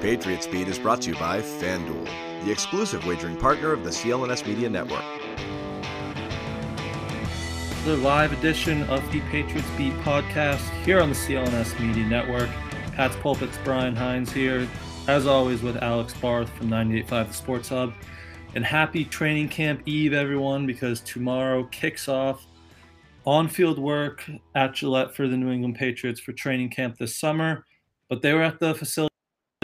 Patriots Beat is brought to you by FanDuel, the exclusive wagering partner of the CLNS Media Network. the live edition of the Patriots Beat podcast here on the CLNS Media Network. Pat's Pulpit's Brian Hines here, as always, with Alex Barth from 98.5 The Sports Hub. And happy training camp eve, everyone, because tomorrow kicks off on field work at Gillette for the New England Patriots for training camp this summer. But they were at the facility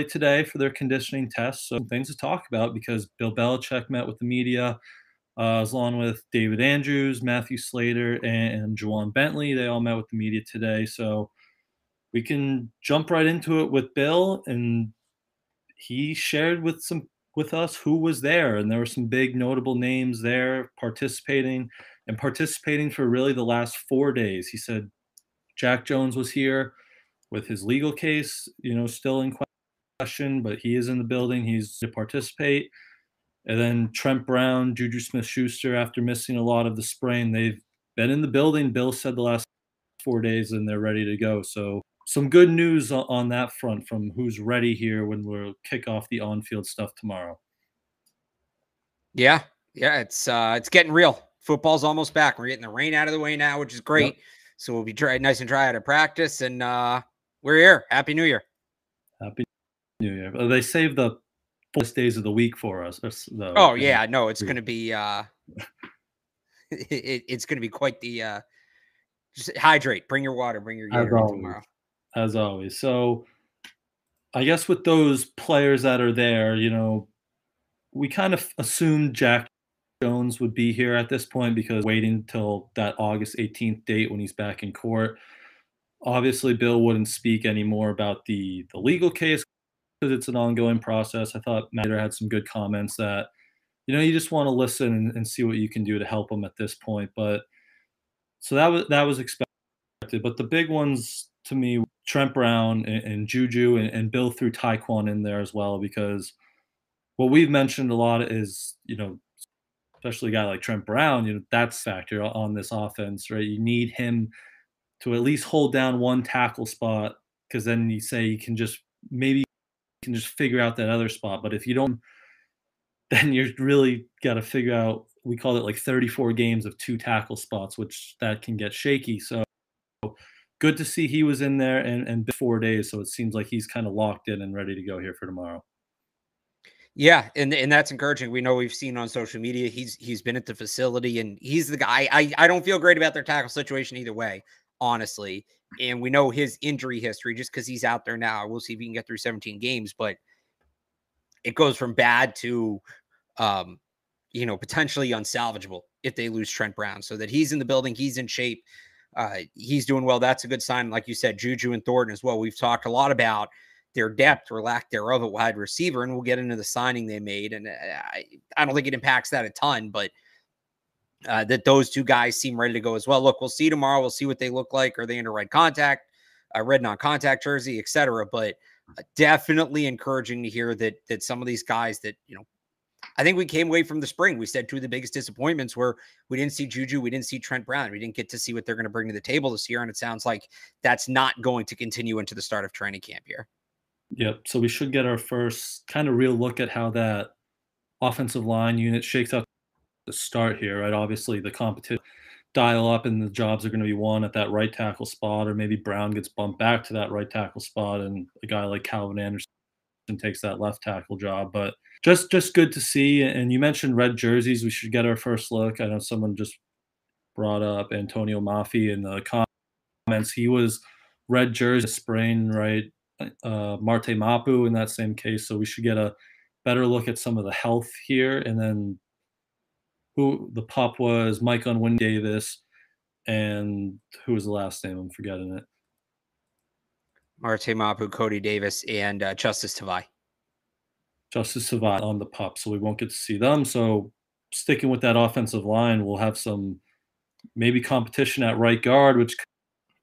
today for their conditioning tests. So, things to talk about because Bill Belichick met with the media uh, along with David Andrews, Matthew Slater, and, and Ja'Whaun Bentley. They all met with the media today. So we can jump right into it with Bill. And he shared with some with us who was there. And there were some big notable names there participating and participating for really the last four days. He said Jack Jones was here with his legal case, you know, still in question, but he is in the building. He's to participate. And then Trent Brown, Juju Smith Schuster, after missing a lot of the sprain, they've been in the building. Bill said the last four days and they're ready to go. So, some good news on that front from who's ready here when we'll kick off the on field stuff tomorrow. Yeah, yeah, it's uh it's getting real. Football's almost back. We're getting the rain out of the way now, which is great. So we'll be dry, nice and dry out of practice, and uh we're here. Happy New Year. Happy New Year. They saved the fullest days of the week for us. Though, Oh yeah, no, it's we- gonna be uh it, it's gonna be quite the uh just hydrate. Bring your water. Bring your As always. tomorrow. as always. So I guess with those players that are there, you know, we kind of assumed Jack Jones would be here at this point because waiting till that August 18th date when he's back in court. Obviously, Bill wouldn't speak anymore about the the legal case because it's an ongoing process. I thought Matter had some good comments that, you know, you just want to listen and, and see what you can do to help them at this point. But so that was that was expected. But the big ones to me, Trent Brown and, and Juju and, and Bill threw Tyquan in there as well because what we've mentioned a lot is, you know, especially a guy like Trent Brown, you know, that's factor on this offense, right? You need him to at least hold down one tackle spot because then you say you can just maybe can just figure out that other spot. But if you don't, then you're really got to figure out. We call it like 34 games of two tackle spots, which that can get shaky. So good to see he was in there and, and four days. So it seems like he's kind of locked in and ready to go here for tomorrow. Yeah, and and that's encouraging. We know we've seen on social media he's he's been at the facility and he's the guy. I I don't feel great about their tackle situation either way, honestly. And we know his injury history just because he's out there now. We'll see if he can get through 17 games, but it goes from bad to um, you know, potentially unsalvageable if they lose Trent Brown. So that he's in the building, he's in shape, uh, he's doing well. That's a good sign. Like you said, Juju and Thornton as well. We've talked a lot about their depth or lack thereof at wide receiver, and we'll get into the signing they made. And uh, I, I don't think it impacts that a ton, but uh, that those two guys seem ready to go as well. Look, we'll see tomorrow. We'll see what they look like. Are they in a red contact, a red non-contact jersey, etc. But uh, definitely encouraging to hear that that some of these guys that you know. I think we came away from the spring. We said two of the biggest disappointments were we didn't see Juju, we didn't see Trent Brown, we didn't get to see what they're going to bring to the table this year, and it sounds like that's not going to continue into the start of training camp here. Yep. So we should get our first kind of real look at how that offensive line unit shakes out to start here, right? Obviously, the competition dial up and the jobs are going to be won at that right tackle spot, or maybe Brown gets bumped back to that right tackle spot, and a guy like Calvin Anderson takes that left tackle job. But just just good to see. And you mentioned red jerseys. We should get our first look. I know someone just brought up Atonio Mafi in the comments. He was red jersey sprain, right? Uh, Marte Mapu in that same case. So we should get a better look at some of the health here. And then who the pup was, Mike Onwenu Davis, and who was the last name? I'm forgetting it. Marte Mapu, Cody Davis, and uh, Justice Tavai. Justice Tavai on the pup, so we won't get to see them. So sticking with that offensive line, we'll have some maybe competition at right guard, which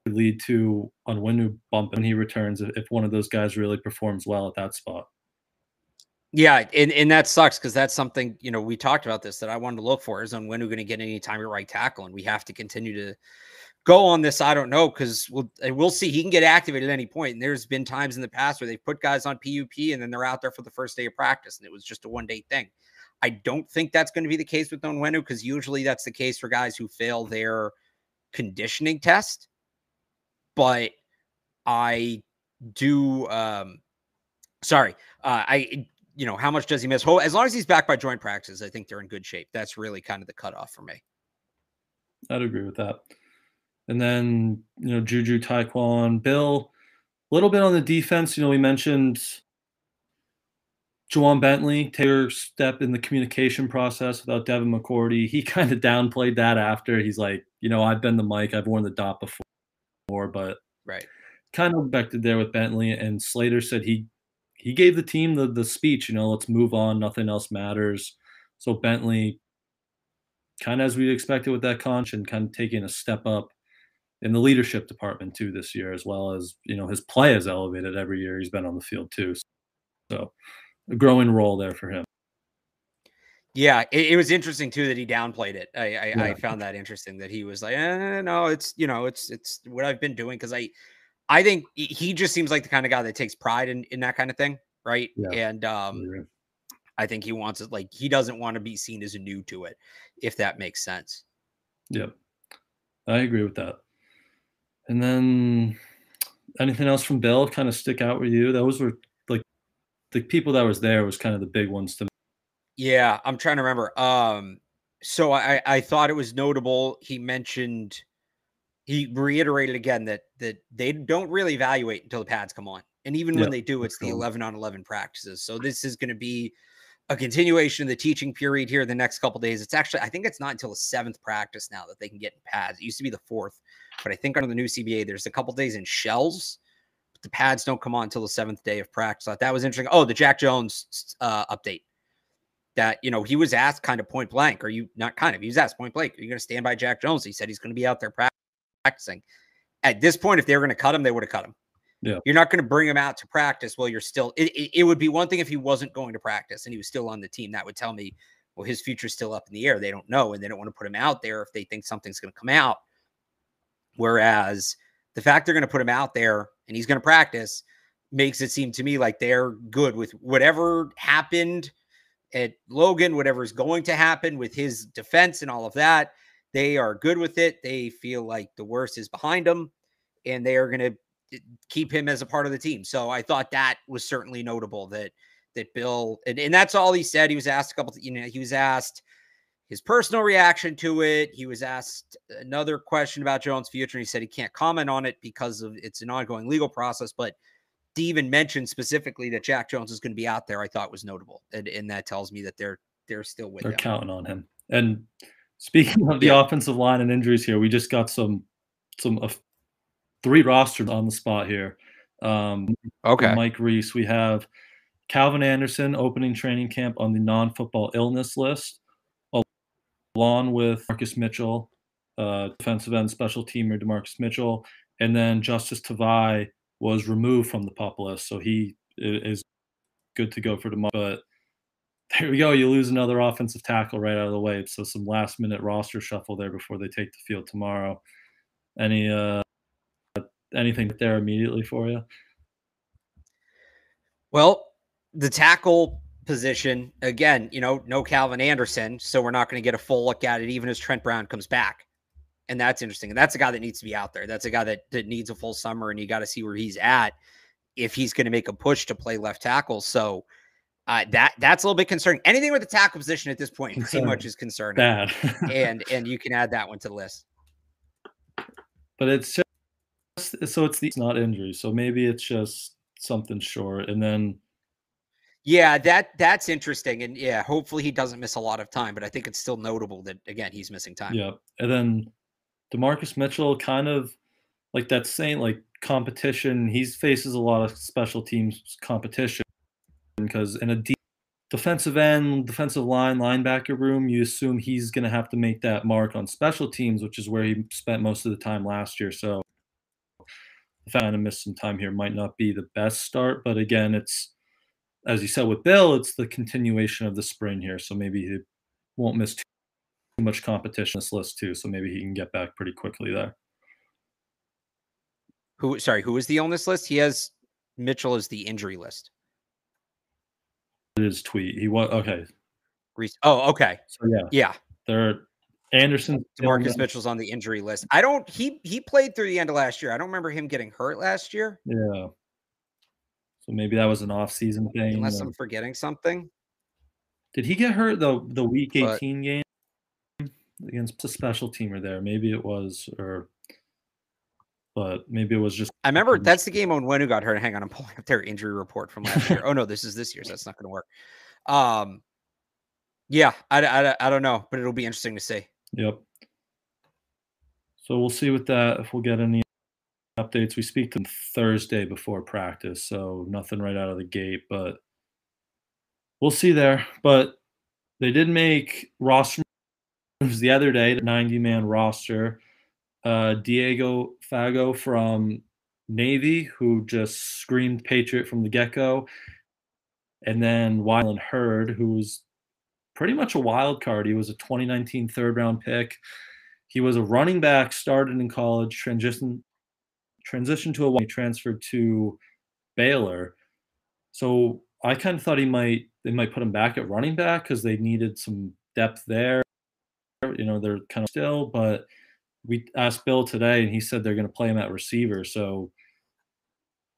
could lead to Onwenu bump when he returns if one of those guys really performs well at that spot. Yeah, and, and that sucks because that's something, you know, we talked about this that I wanted to look for is on when we're going to get any time at right tackle. And we have to continue to go on this. I don't know because we'll, we'll see. He can get activated at any. And there's been times in the past where they've put guys on PUP and then they're out there for the first day of practice and it was just a one day thing. I don't think that's going to be the case with Onwenu because usually that's the case for guys who fail their conditioning test. But I do, um, sorry, uh, I you know, how much does he miss? As long as he's back by joint practices, I think they're in good shape. That's really kind of the cutoff for me. I'd agree with that. And then, you know, Juju, Tyquan, Bill, a little bit on the defense. You know, we mentioned Ja'Whaun Bentley, Taylor step in the communication process without Devin McCourty. He kind of downplayed that after. He's like, you know, I've been the mic, I've worn the dot before, but right. Kind of expected there with Bentley. And Slater said he he gave the team the the speech, you know, let's move on, nothing else matters. So Bentley, kind of as we expected with that conch, and kind of taking a step up in the leadership department too this year, as well as you know his play has elevated every year he's been on the field too. So a growing role there for him. Yeah, it, it was interesting too that he downplayed it. I I, yeah. I found that interesting that he was like, eh, no, it's you know, it's it's what I've been doing because I I think he just seems like the kind of guy that takes pride in, in that kind of thing, right? Yeah. And um, yeah. I think he wants it like he doesn't want to be seen as new to it, if that makes sense. Yep, I agree with that. And then anything else from Bill kind of stick out with you? Those were like the people that was there was kind of the big ones to me. Yeah, I'm trying to remember. Um, so I I thought it was notable. He mentioned he reiterated again that that they don't really evaluate until the pads come on. And even when they do, it's the 11 on 11 practices. So this is going to be a continuation of the teaching period here the next couple days. It's actually, I think it's not until the seventh practice now that they can get in pads. It used to be the fourth, but I think under the new CBA, there's a couple days in shells. But the pads don't come on until the seventh day of practice. that was interesting. Oh, the Jack Jones uh, update that, you know, he was asked kind of point blank. Are you not kind of? He was asked point blank, Are you going to stand by Jack Jones? He said he's going to be out there practicing practicing. At this point, if they were going to cut him, they would have cut him. Yeah. You're not going to bring him out to practice while you're still. It, it, it, would be one thing if he wasn't going to practice and he was still on the team. That would tell me, well, his future's still up in the air. They don't know, and they don't want to put him out there if they think something's going to come out. Whereas the fact they're going to put him out there and he's going to practice makes it seem to me like they're good with whatever happened at Logan, whatever is going to happen with his defense and all of that. They are good with it. They feel like the worst is behind them and they are going to eh, keep him as a part of the team. So I thought that was certainly notable that that Bill and, and that's all he said. He was asked a couple, you know, he was asked his personal reaction to it. He was asked another question about Jones' future. And he said he can't comment on it because of it's an ongoing legal process. But to even mention specifically that Jack Jones is going to be out there, I thought was notable, and, and that tells me that they're they're still with. They're him. counting on him, and Speaking of the yeah. offensive line and injuries here, we just got some some uh, three rosters on the spot here. Um, okay, Mike Reiss. We have Calvin Anderson opening training camp on the non-football illness list, along with Marcus Mitchell, uh, defensive end special teamer DaMarcus Mitchell, and then Justice Tavai was removed from the pup list, so he is good to go for tomorrow. But there we go. You lose another offensive tackle right out of the way. So some last minute roster shuffle there before they take the field tomorrow. Any uh anything there immediately for you? Well, the tackle position again, you know, no Calvin Anderson, so we're not going to get a full look at it even as Trent Brown comes back. And that's interesting. And that's a guy that needs to be out there. That's a guy that, that needs a full summer and you got to see where he's at. if he's going to make a push to play left tackle. So uh, that that's a little bit concerning. Anything with the tackle position at this point pretty much is concerning. And and you can add that one to the list. But it's just so it's the it's not injury. So maybe it's just something short. And then yeah, that that's interesting. And yeah, hopefully he doesn't miss a lot of time, but I think it's still notable that again he's missing time. Yeah. And then DaMarcus Mitchell kind of like that saying like competition. He faces a lot of special teams competition because in a deep defensive end, defensive line, linebacker room, you assume he's going to have to make that mark on special teams, which is where he spent most of the time last year. So the fact to miss some time here might not be the best start, but again, it's as you said with Bill, it's the continuation of the spring here. So maybe he won't miss too much competition this list too. So maybe he can get back pretty quickly there. Who sorry, who is the illness list? He has Mitchell as the injury list. His tweet. He was okay. Oh, okay. So yeah. Yeah. There Anderson Marcus Mitchell's on the injury list. I don't he he played through the end of last year. I don't remember him getting hurt last year. Yeah. So maybe that was an off-season thing. Unless I'm uh, forgetting something. Did he get hurt the the week 18 but, game against a special teamer there? Maybe it was or but maybe it was just. I remember that's the game on when who got hurt. Hang on, I'm pulling up their injury report from last year. oh no, this is this year's. That's not going to work. Um, yeah, I, I, I don't know, but it'll be interesting to see. Yep. So we'll see with that if we'll get any updates. We speak to them Thursday before practice, so nothing right out of the gate, but we'll see there. But they did make roster moves the other day, the 90 man roster. Uh, Diego Fagot from Navy, who just screamed Patriot from the get go. And then Wyland Hurd, who was pretty much a wild card. He was a 2019 third round pick. He was a running back, started in college, transition transitioned to a he transferred to Baylor. So I kind of thought he might they might put him back at running back because they needed some depth there. You know, they're kind of still, but we asked Bill today, and he said they're going to play him at receiver. So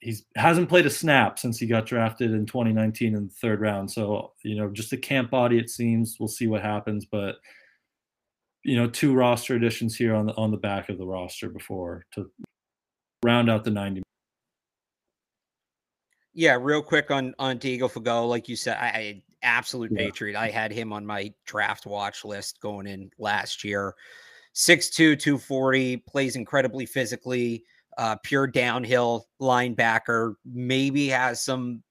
he's hasn't played a snap since he got drafted in 2019 in the third round. So you know, just a camp body. It seems we'll see what happens, but you know, two roster additions here on the on the back of the roster before to round out the 90. Yeah, real quick on on Diego Fagot, like you said, I, I absolute yeah. patriot. I had him on my draft watch list going in last year. 6'2, 240, plays incredibly physically, uh, pure downhill linebacker, maybe has some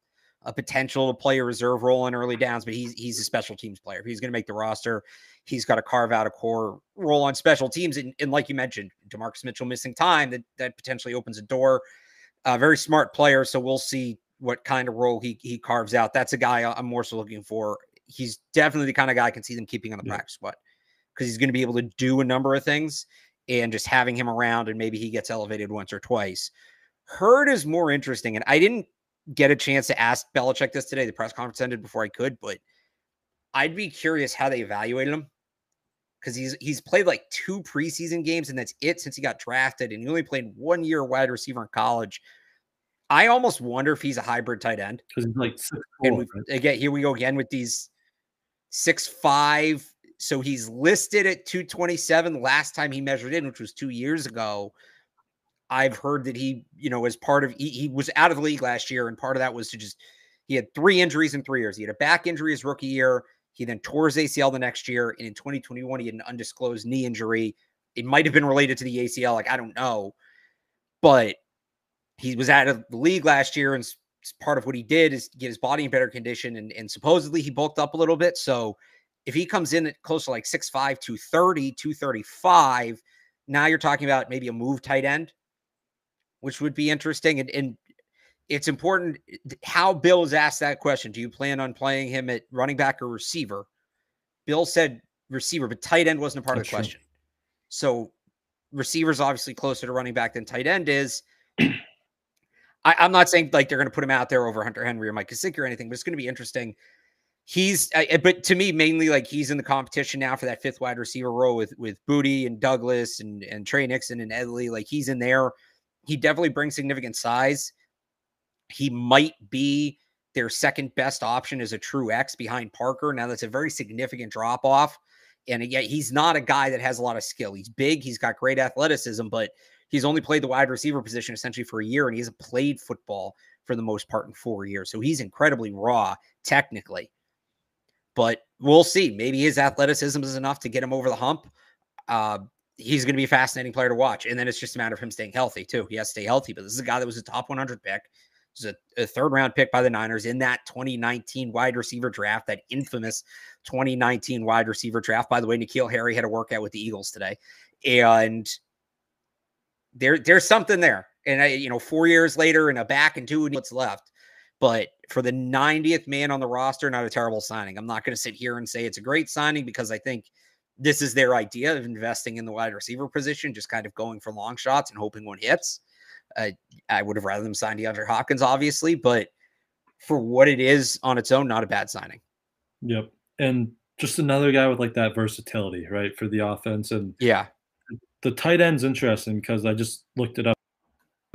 a potential to play a reserve role in early downs, but he's he's a special teams player. If he's going to make the roster, he's got to carve out a core role on special teams. And, and like you mentioned, DaMarcus Mitchell missing time that that potentially opens a door. Uh, very smart player, so we'll see what kind of role he he carves out. That's a guy I'm more so looking for. He's definitely the kind of guy I can see them keeping on the yeah. practice squad because he's going to be able to do a number of things and just having him around and maybe he gets elevated once or twice. Hurd is more interesting. And I didn't get a chance to ask Belichick this today. The press conference ended before I could, but I'd be curious how they evaluated him because he's he's played like two preseason games and that's it since he got drafted and he only played one year wide receiver in college. I almost wonder if he's a hybrid tight end because like six, and we, again here we go again with these six five so he's listed at 227 last time he measured in, which was two years ago. I've heard that he, you know, as part of he, he, was out of the league last year, and part of that was to just he had three injuries in three years. He had a back injury his rookie year. He then tore his ACL the next year, and in 2021 he had an undisclosed knee injury. It might have been related to the ACL, like I don't know, but he was out of the league last year, and part of what he did is get his body in better condition, and, and supposedly he bulked up a little bit. So if he comes in at close to like 6'5, 230, 235, now you're talking about maybe a move tight end, which would be interesting. And, and it's important eh, how Bill is asked that question. Do you plan on playing him at running back or receiver? Bill said receiver, but tight end wasn't a part That's of the question. True. So receivers obviously closer to running back than tight end is. I, am not saying like they're going to put him out there over Hunter Henry or Mike Gesicki or anything, but it's going to be interesting he's but to me mainly like he's in the competition now for that fifth wide receiver role with with Boutte and Douglas and and Tre Nixon and Edley like he's in there he definitely brings significant size he might be their second best option as a true X behind Parker. Now that's a very significant drop off. And yet he's not a guy that has a lot of skill. He's big, he's got great athleticism, but he's only played the wide receiver position essentially for a year and he hasn't played football for the most part in four years. So he's incredibly raw technically. But we'll see. Maybe his athleticism is enough to get him over the hump. Uh, he's going to be a fascinating player to watch. And then it's just a matter of him staying healthy, too. He has to stay healthy. But this is a guy that was a top 100 pick. This is a, a third round pick by the Niners in that 2019 wide receiver draft, that infamous 2019 wide receiver draft. By the way, N'Keal Harry had a workout with the Eagles today. And there, there's something there. And, I, you know, four years later and a back and two what's left. But for the 90th man on the roster, not a terrible signing. I'm not going to sit here and say it's a great signing because I think this is their idea of investing in the wide receiver position, just kind of going for long shots and hoping one hits. Uh, I would have rather them sign DeAndre Hopkins, obviously, but for what it is on its own, not a bad signing. Yep. And just another guy with like that versatility, right, for the offense. And yeah, the tight end's interesting because I just looked it up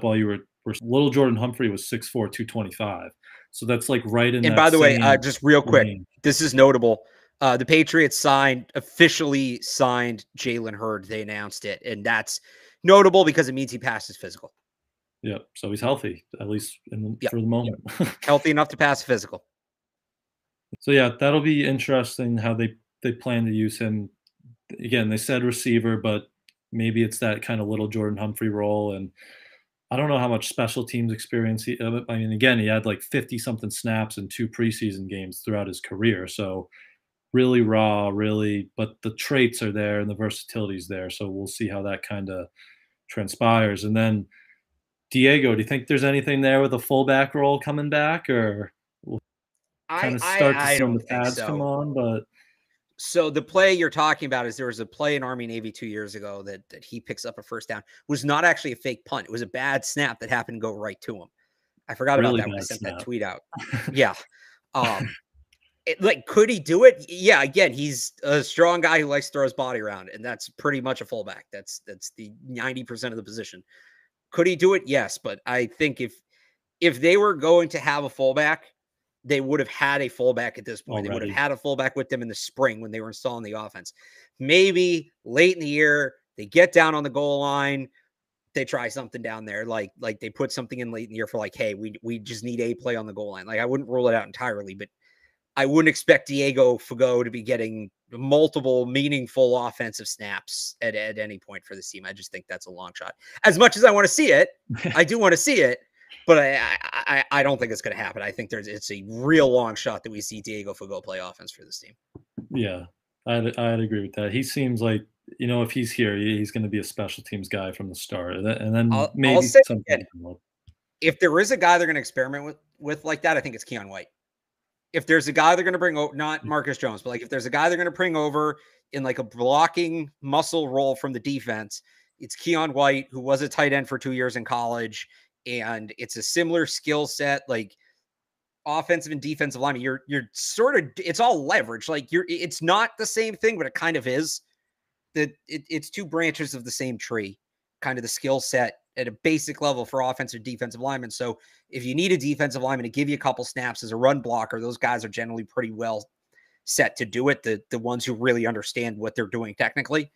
while you were, were Lil'Jordan Humphrey was 6'4, 225. So that's like right in. And by the way, uh, just real quick, range. this is notable. Uh, the Patriots signed officially signed Jalen Hurd. They announced it, and that's notable because it means he passed his physical. Yep. So he's healthy, at least the, yep. for the moment. Yep. healthy enough to pass physical. So yeah, that'll be interesting how they they plan to use him. Again, they said receiver, but maybe it's that kind of Lil'Jordan Humphrey role. And I don't know how much special teams experience he. I mean, again, he had like fifty something snaps in two preseason games throughout his career. So really raw, really, but the traits are there and the versatility is there. So we'll see how that kind of transpires. And then Diego, do you think there's anything there with a fullback role coming back, or we'll kind of start I, I, to see the pads so. come on? But so the play you're talking about is there was a play in Army Navy two years ago that that he picks up a first down was not actually a fake punt. It was a bad snap that happened to go right to him. I forgot really about that when I sent snap. that tweet out. yeah. Um, it, like, could he do it? Yeah. Again, he's a strong guy who likes to throw his body around, and that's pretty much a fullback. That's that's the ninety percent of the position. Could he do it? Yes, but I think if if they were going to have a fullback, they would have had a fullback at this point. Already. They would have had a fullback with them in the spring when they were installing the offense. Maybe late in the year, they get down on the goal line, they try something down there, like like they put something in late in the year for like, hey, we we just need a play on the goal line. Like I wouldn't rule it out entirely, but I wouldn't expect Diego Fagot to be getting multiple meaningful offensive snaps at, at any point for this team. I just think that's a long shot. As much as I want to see it, I do want to see it, but I, I I don't think it's going to happen. I think there's it's a real long shot that we see Diego Fagot play offense for this team. Yeah, I'd I'd agree with that. He seems like you know if he's here, he's going to be a special teams guy from the start, and then I'll, maybe I'll something. Again, if there is a guy they're going to experiment with with like that, I think it's Keion White if there's a guy they're going to bring over, not mm. Marcus Jones, but like if there's a guy they're going to bring over in like a blocking muscle role from the defense, it's Keion White, who was a tight end for two years in college. And it's a similar skill set, like offensive and defensive line. You're, you're sort of, it's all leverage. Like you're, it's not the same thing, but it kind of is. That it, it's two branches of the same tree, kind of the skill set at a basic level for offensive defensive linemen. So if you need a defensive lineman to give you a couple snaps as a run blocker, those guys are generally pretty well set to do it. The the ones who really understand what they're doing technically.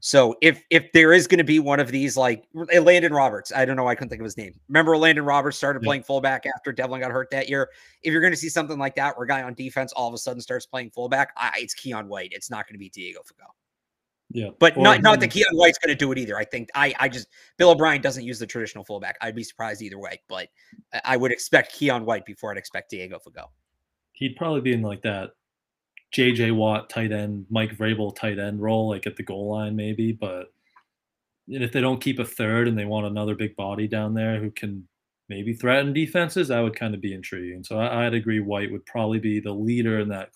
So if if there is going to be one of these like eh, Landon Roberts, I don't know, I couldn't think of his name. Remember Landon Roberts started yeah. playing fullback after Develin got hurt that year. If you're going to see something like that, where a guy on defense all of a sudden starts playing fullback, I, it's Keion White. It's not going to be Diego Fagot. Yeah, but not not that Keion White's going to do it either. I think I I just Bill O'Brien doesn't use the traditional fullback. I'd be surprised either way, but uh, I would expect Keion White before I'd expect Diego Fagot. He'd probably be in like that J.J. Watt tight end, Mike Vrabel tight end role, like at the goal line maybe. But if they don't keep a third and they want another big body down there who can maybe threaten defenses, that would kind of be intriguing. So I, I'd agree White would probably be the leader in that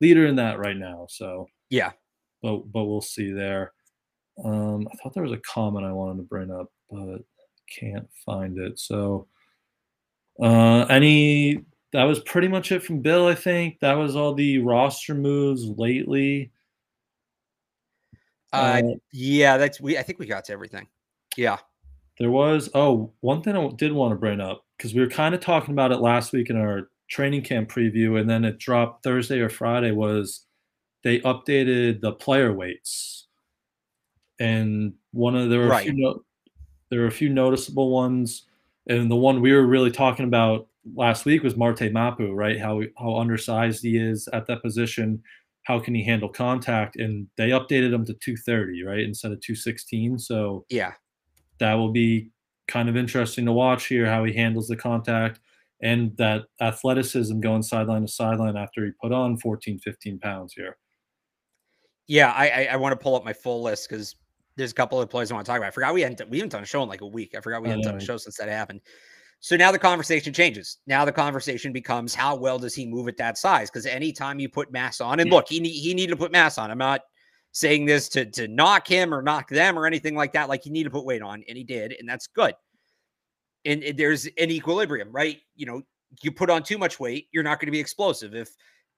leader in that right now. So yeah, but but we'll see there. Um, I thought there was a comment I wanted to bring up, but can't find it. So, uh, any that was pretty much it from Bill. I think that was all the roster moves lately. Uh, uh yeah, that's we. I think we got to everything. Yeah, there was. Oh, one thing I did want to bring up because we were kind of talking about it last week in our training camp preview, and then it dropped Thursday or Friday. Was they updated the player weights, and one of there were Right. a few no, there were a few noticeable ones, and the one we were really talking about last week was Marte Mapu, right? How how undersized he is at that position. How can he handle contact? And they updated him to 230, right, instead of 216. So Yeah. that will be kind of interesting to watch here how he handles the contact and that athleticism going sideline to sideline after he put on 14 15 pounds here Yeah, I I, I want to pull up my full list because there's a couple of players I want to talk about. I forgot we hadn't we haven't done a show in like a week. I forgot we hadn't done a show since that happened. So now the conversation changes. Now the conversation becomes how well does he move at that size? Because anytime you put mass on, and look, he need, he needed to put mass on. I'm not saying this to to knock him or knock them or anything like that. Like he needed to put weight on, and he did, and that's good. And, and there's an equilibrium, right? You know, you put on too much weight, you're not going to be explosive. If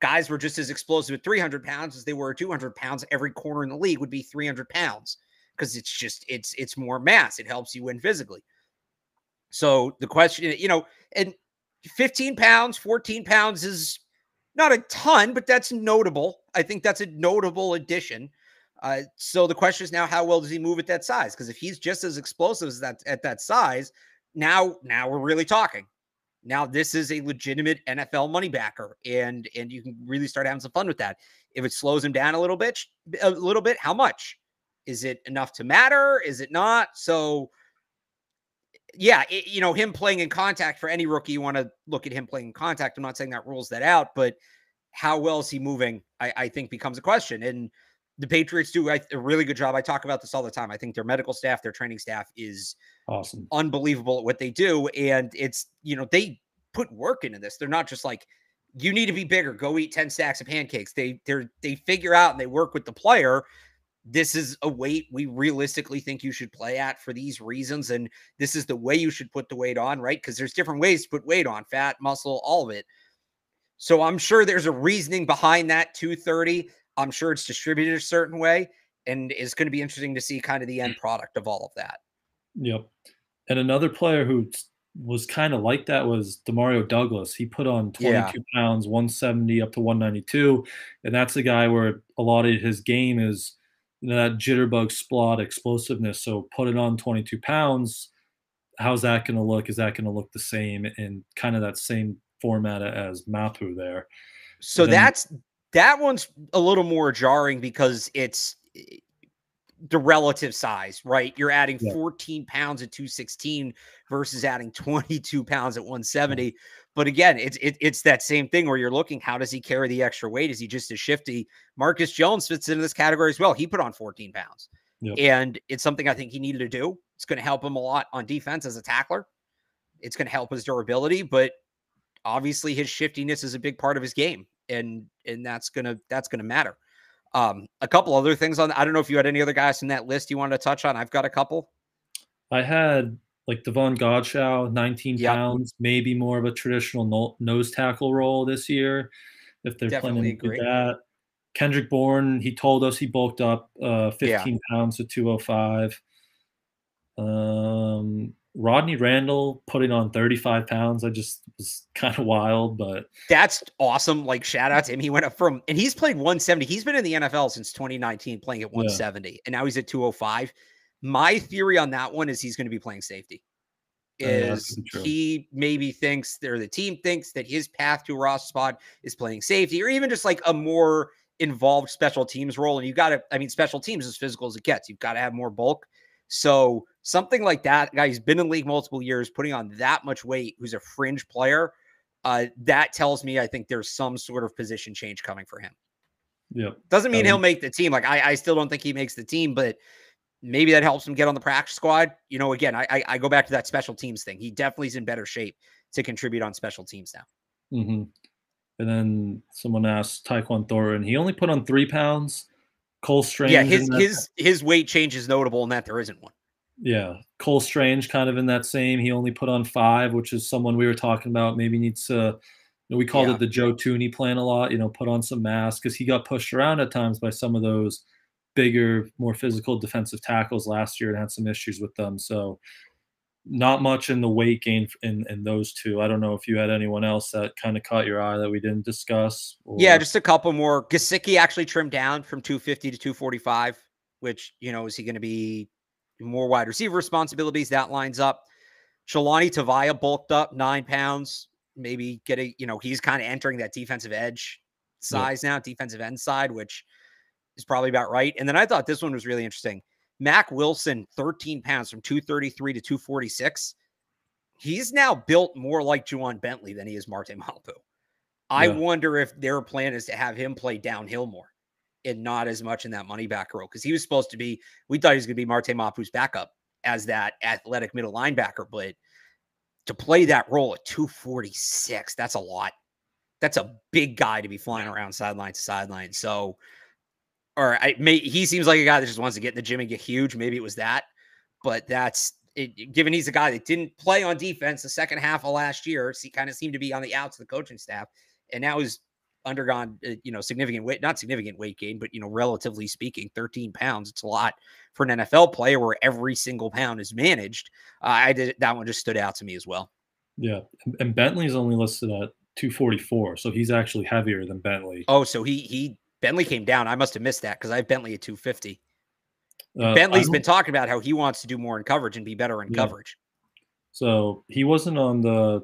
guys were just as explosive at 300 pounds as they were at 200 pounds, every corner in the league would be 300 pounds because it's just it's it's more mass. It helps you win physically. So the question, you know, and 15 pounds, 14 pounds is not a ton, but that's notable. I think that's a notable addition. Uh, so the question is now, how well does he move at that size? Because if he's just as explosive as that at that size, now now we're really talking. Now this is a legitimate NFL money backer, and and you can really start having some fun with that. If it slows him down a little bit, a little bit, how much? Is it enough to matter? Is it not? So yeah, it, you know, him playing in contact for any rookie, you want to look at him playing in contact. I'm not saying that rules that out, but how well is he moving? I, I think becomes a question. And the Patriots do a really good job. I talk about this all the time. I think their medical staff, their training staff is awesome unbelievable at what they do. And it's, you know, they put work into this. They're not just like, you need to be bigger, go eat 10 stacks of pancakes. They they're they figure out and they work with the player. This is a weight we realistically think you should play at for these reasons. And this is the way you should put the weight on, right? Because there's different ways to put weight on, fat, muscle, all of it. So I'm sure there's a reasoning behind that 230. I'm sure it's distributed a certain way. And it's going to be interesting to see kind of the end product of all of that. yep and another player who was kind of like that was demario douglas he put on 22 Yeah. pounds 170 up to 192 and that's the guy where a lot of his game is you know that jitterbug splot explosiveness so put it on 22 pounds how's that going to look is that going to look the same in kind of that same format as mapu there So Then- that's that one's a little more jarring because it's eh, the relative size, right? You're adding Yeah. 14 pounds at 216 versus adding 22 pounds at 170. But again, it's it, it's that same thing where you're looking, how does he carry the extra weight? Is he just as shifty? Marcus Jones fits into this category as well. He put on 14 pounds. Yep. And it's something I think he needed to do. It's going to help him a lot on defense as a tackler. It's going to help his durability, but obviously his shiftiness is a big part of his game and and that's gonna that's gonna matter um a couple other things on i don't know if you had any other guys in that list you wanted to touch on i've got a couple I had like Davon Godchaux, 19 Yep. pounds, maybe more of a traditional no- nose tackle role this year if they're Definitely planning to do that. Kendrick Bourne, he told us he bulked up uh, 15 pounds to 205. Um, Rodney Randall putting on 35 pounds. I just was kind of wild, but that's awesome like shout out to him he went up from and he's played 170 he's been in the nfl since 2019 playing at 170 and now he's at 205 my theory on that one is he's going to be playing safety that is could be true. he maybe thinks or the team thinks that his path to a roster spot is playing safety or even just like a more involved special teams role and you got to i mean special teams as physical as it gets you've got to have more bulk so something like that guy who's been in the league multiple years putting on that much weight who's a fringe player uh, that tells me i think there's some sort of position change coming for him yeah. doesn't mean he'll Um, make the team like I, I still don't think he makes the team but maybe that helps him get on the practice squad you know again I, I i go back to that special teams thing he definitely is in better shape to contribute on special teams now Mm-hmm. And then someone asked Tyquan Thornton. He only put on three pounds. Cole Strange. yeah his that- his his weight change is notable in that there isn't one Yeah, Cole Strange kind of in that same. He only put on five, which is someone we were talking about. Maybe needs to. You know, we called Yeah. it the Joe Thuney plan a lot. You know, put on some mass because he got pushed around at times by some of those bigger, more physical defensive tackles last year and had some issues with them. So not much in the weight gain in in those two. I don't know if you had anyone else that kind of caught your eye that we didn't discuss. Or... Yeah, just a couple more. Gesicki actually trimmed down from 250 to 245, which you know is he going to be more wide receiver responsibilities? That lines up. Jahlani Tavai bulked up nine pounds. Maybe get a you know he's kind of entering that defensive edge size yeah. now, defensive end side, which is probably about right. And then I thought this one was really interesting. Mack Wilson, 13 pounds from 233 to 246. He's now built more like Ja'Whaun Bentley than he is Marte Mapu. I yeah. wonder if their plan is to have him play downhill more and not as much in that money back role because he was supposed to be, we thought he was going to be Marte Mapu's backup as that athletic middle linebacker, but to play that role at 246, that's a lot. That's a big guy to be flying around sideline to sideline. So or I may he seems like a guy that just wants to get in the gym and get huge. Maybe it was that, but that's it, given he's a guy that didn't play on defense the second half of last year. He kind of seemed to be on the outs of the coaching staff, and now he's undergone uh, you know significant weight, not significant weight gain, but you know relatively speaking, 13 pounds. It's a lot for an NFL player where every single pound is managed. Uh, I did that one just stood out to me as well. Yeah, and Bentley's only listed at 244, so he's actually heavier than Bentley. Oh, so he he Bentley came down. I must have missed that because I have Bentley at 250. Uh, Bentley's been talking about how he wants to do more in coverage and be better in yeah. coverage. So he wasn't on the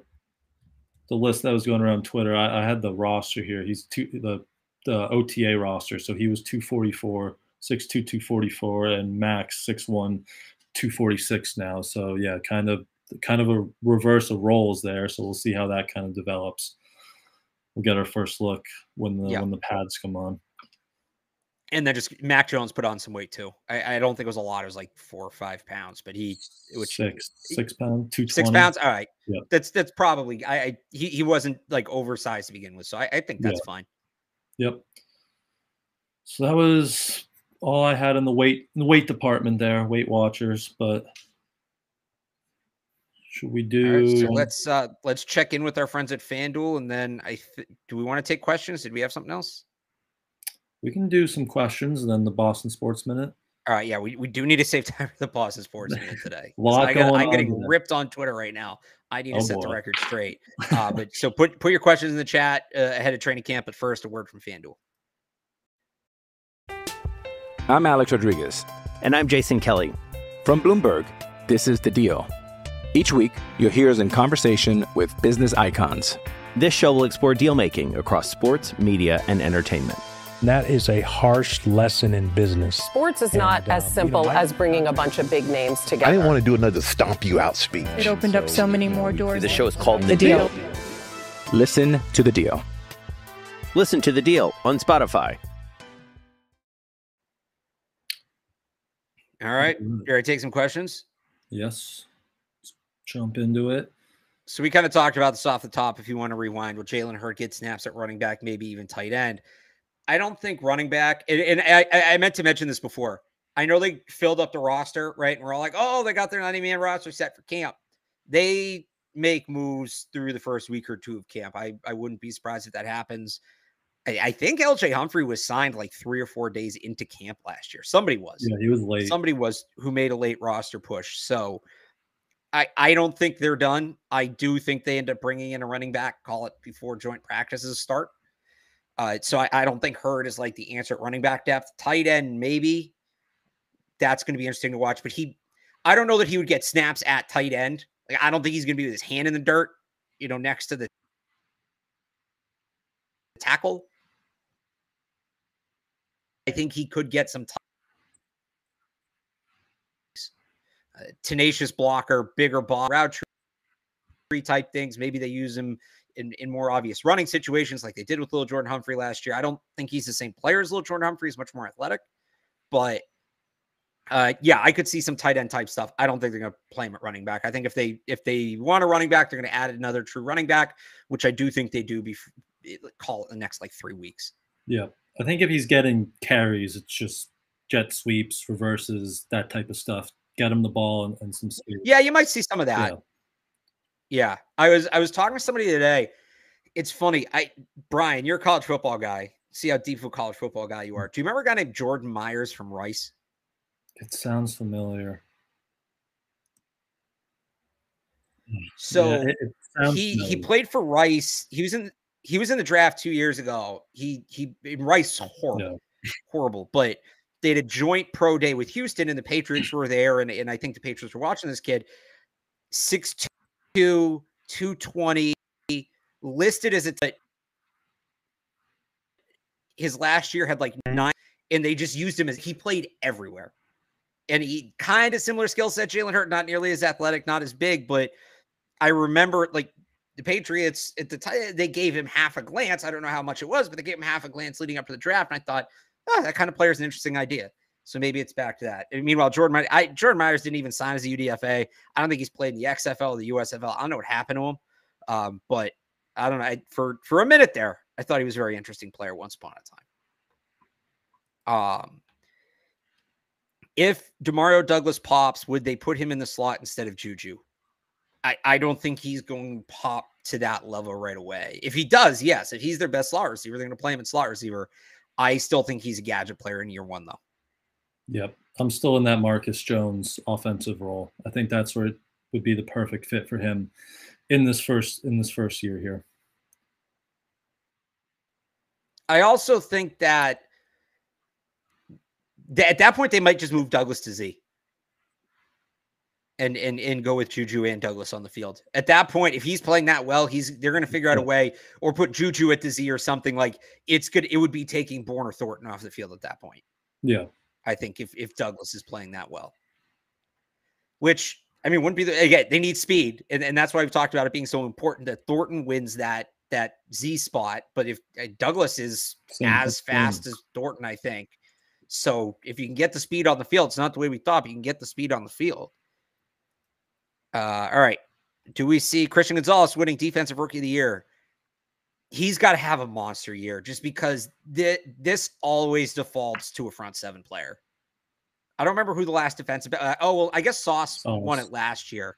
the list that was going around Twitter. I, I had the roster here. He's two the the OTA roster. So he was 244, 6'2", 244, and max 6'1", 246 now. So yeah, kind of kind of a reverse of roles there. So we'll see how that kind of develops. We'll get our first look when the when the pads come on and then just Mac Jones put on some weight too. I, I, don't think it was a lot. It was like four or five pounds, but he which six six pounds, two six pounds. All right, yeah. That's that's probably I, I, he he wasn't like oversized to begin with, so I, I think that's yeah. fine. Yep. So that was all I had in the weight in the weight department there, Weight Watchers. But should we do? Right, so let's uh let's check in with our friends at FanDuel, and then I th- do we want to take questions? Did we have something else? We can do some questions and then the Boston Sports Minute. All right, yeah, we, we do need to save time for the Boston Sports Minute today. I got, I'm getting on ripped on Twitter right now. I need to oh, set boy. the record straight. Uh, but so put put your questions in the chat uh, ahead of training camp. But first, a word from FanDuel. I'm Alex Rodriguez, and I'm Jason Kelly from Bloomberg. This is the Deal. Each week, you'll hear us in conversation with business icons. This show will explore deal making across sports, media, and entertainment that is a harsh lesson in business. Sports is and, not uh, as simple you know, as bringing a bunch of big names together. I didn't want to do another stomp you out speech. It opened so, up so many more doors. The show is called The, the deal. deal. Listen to the deal. Listen to the deal on Spotify. All right. You ready to take some questions? Yes. Let's jump into it. So we kind of talked about this off the top. If you want to rewind, will Jalen Hurd get snaps at running back, maybe even tight end? I don't think running back, and, and I, I, meant to mention this before. I know they filled up the roster, right? And we're all like, oh, they got their 90 man roster set for camp. They make moves through the first week or two of camp. I, I wouldn't be surprised if that happens. I, I think LJ Humphrey was signed like three or four days into camp last year. Somebody was. Yeah, he was late. Somebody was who made a late roster push. So I, I don't think they're done. I do think they end up bringing in a running back, call it before joint practices start. Uh, so I, I, don't think Hurd is like the answer at running back depth. Tight end, maybe. That's going to be interesting to watch. But he, I don't know that he would get snaps at tight end. Like I don't think he's going to be with his hand in the dirt, you know, next to the tackle. I think he could get some t- uh, tenacious blocker, bigger ball, route tree type things. Maybe they use him in, in more obvious running situations like they did with Lil'Jordan Humphrey last year. I don't think he's the same player as Lil'Jordan Humphrey. He's much more athletic. But uh, yeah, I could see some tight end type stuff. I don't think they're going to play him at running back. I think if they if they want a running back, they're going to add another true running back, which I do think they do. Be call it the next like three weeks. Yeah, I think if he's getting carries, it's just jet sweeps, reverses, that type of stuff. Get him the ball and, and some speed. Yeah, you might see some of that. Yeah. Yeah, I was I was talking to somebody today. It's funny. I Brian, you're a college football guy. See how deep of a college football guy you are. Do you remember a guy named Jordan Myers from Rice? It sounds familiar. So Yeah, it- it sounds he he played for Rice. He was in he was in the draft two years ago. He he Rice horrible, horrible. But they had a joint pro day with Houston, and the Patriots were there, and, and I think the Patriots were watching this kid. 6'2, 220, listed as it's a his last year had like nine, and they just used him as he played everywhere. And he kind of similar skill set, Jalen Hurt, not nearly as athletic, not as big, but I remember like the Patriots at the time they gave him half a glance. I don't know how much it was, but they gave him half a glance leading up to the draft. And I thought, oh, that kind of player is an interesting idea. So maybe it's back to that. And meanwhile, Jordan, My- I, Jordan Myers didn't even sign as a UDFA. I don't think he's played in the XFL or the USFL. I don't know what happened to him, um, but I don't know. I, for for a minute there, I thought he was a very interesting player once upon a time. Um, if Demario Douglas pops, would they put him in the slot instead of Juju? I, I don't think he's going to pop to that level right away. If he does, yes. If he's their best slot receiver, they're going to play him in slot receiver. I still think he's a gadget player in year one, though. Yep. I'm still in that Marcus Jones offensive role. I think that's where it would be the perfect fit for him in this first in this first year here. I also think that th- at that point they might just move Douglas to Z. And, and and go with Juju and Douglas on the field. At that point, if he's playing that well, he's they're going to figure out a way or put Juju at the Z or something like it's good. It would be taking Bourne or Thornton off the field at that point. Yeah. I think if if Douglas is playing that well, which I mean wouldn't be the again they need speed, and, and that's why we've talked about it being so important that Thornton wins that that Z spot. But if uh, Douglas is Same as fast as Thornton, I think so. If you can get the speed on the field, it's not the way we thought. But you can get the speed on the field. Uh, all right. Do we see Christian Gonzalez winning Defensive Rookie of the Year? He's got to have a monster year just because thi- this always defaults to a front seven player. I don't remember who the last defensive. Uh, oh well, I guess Sauce won it last year,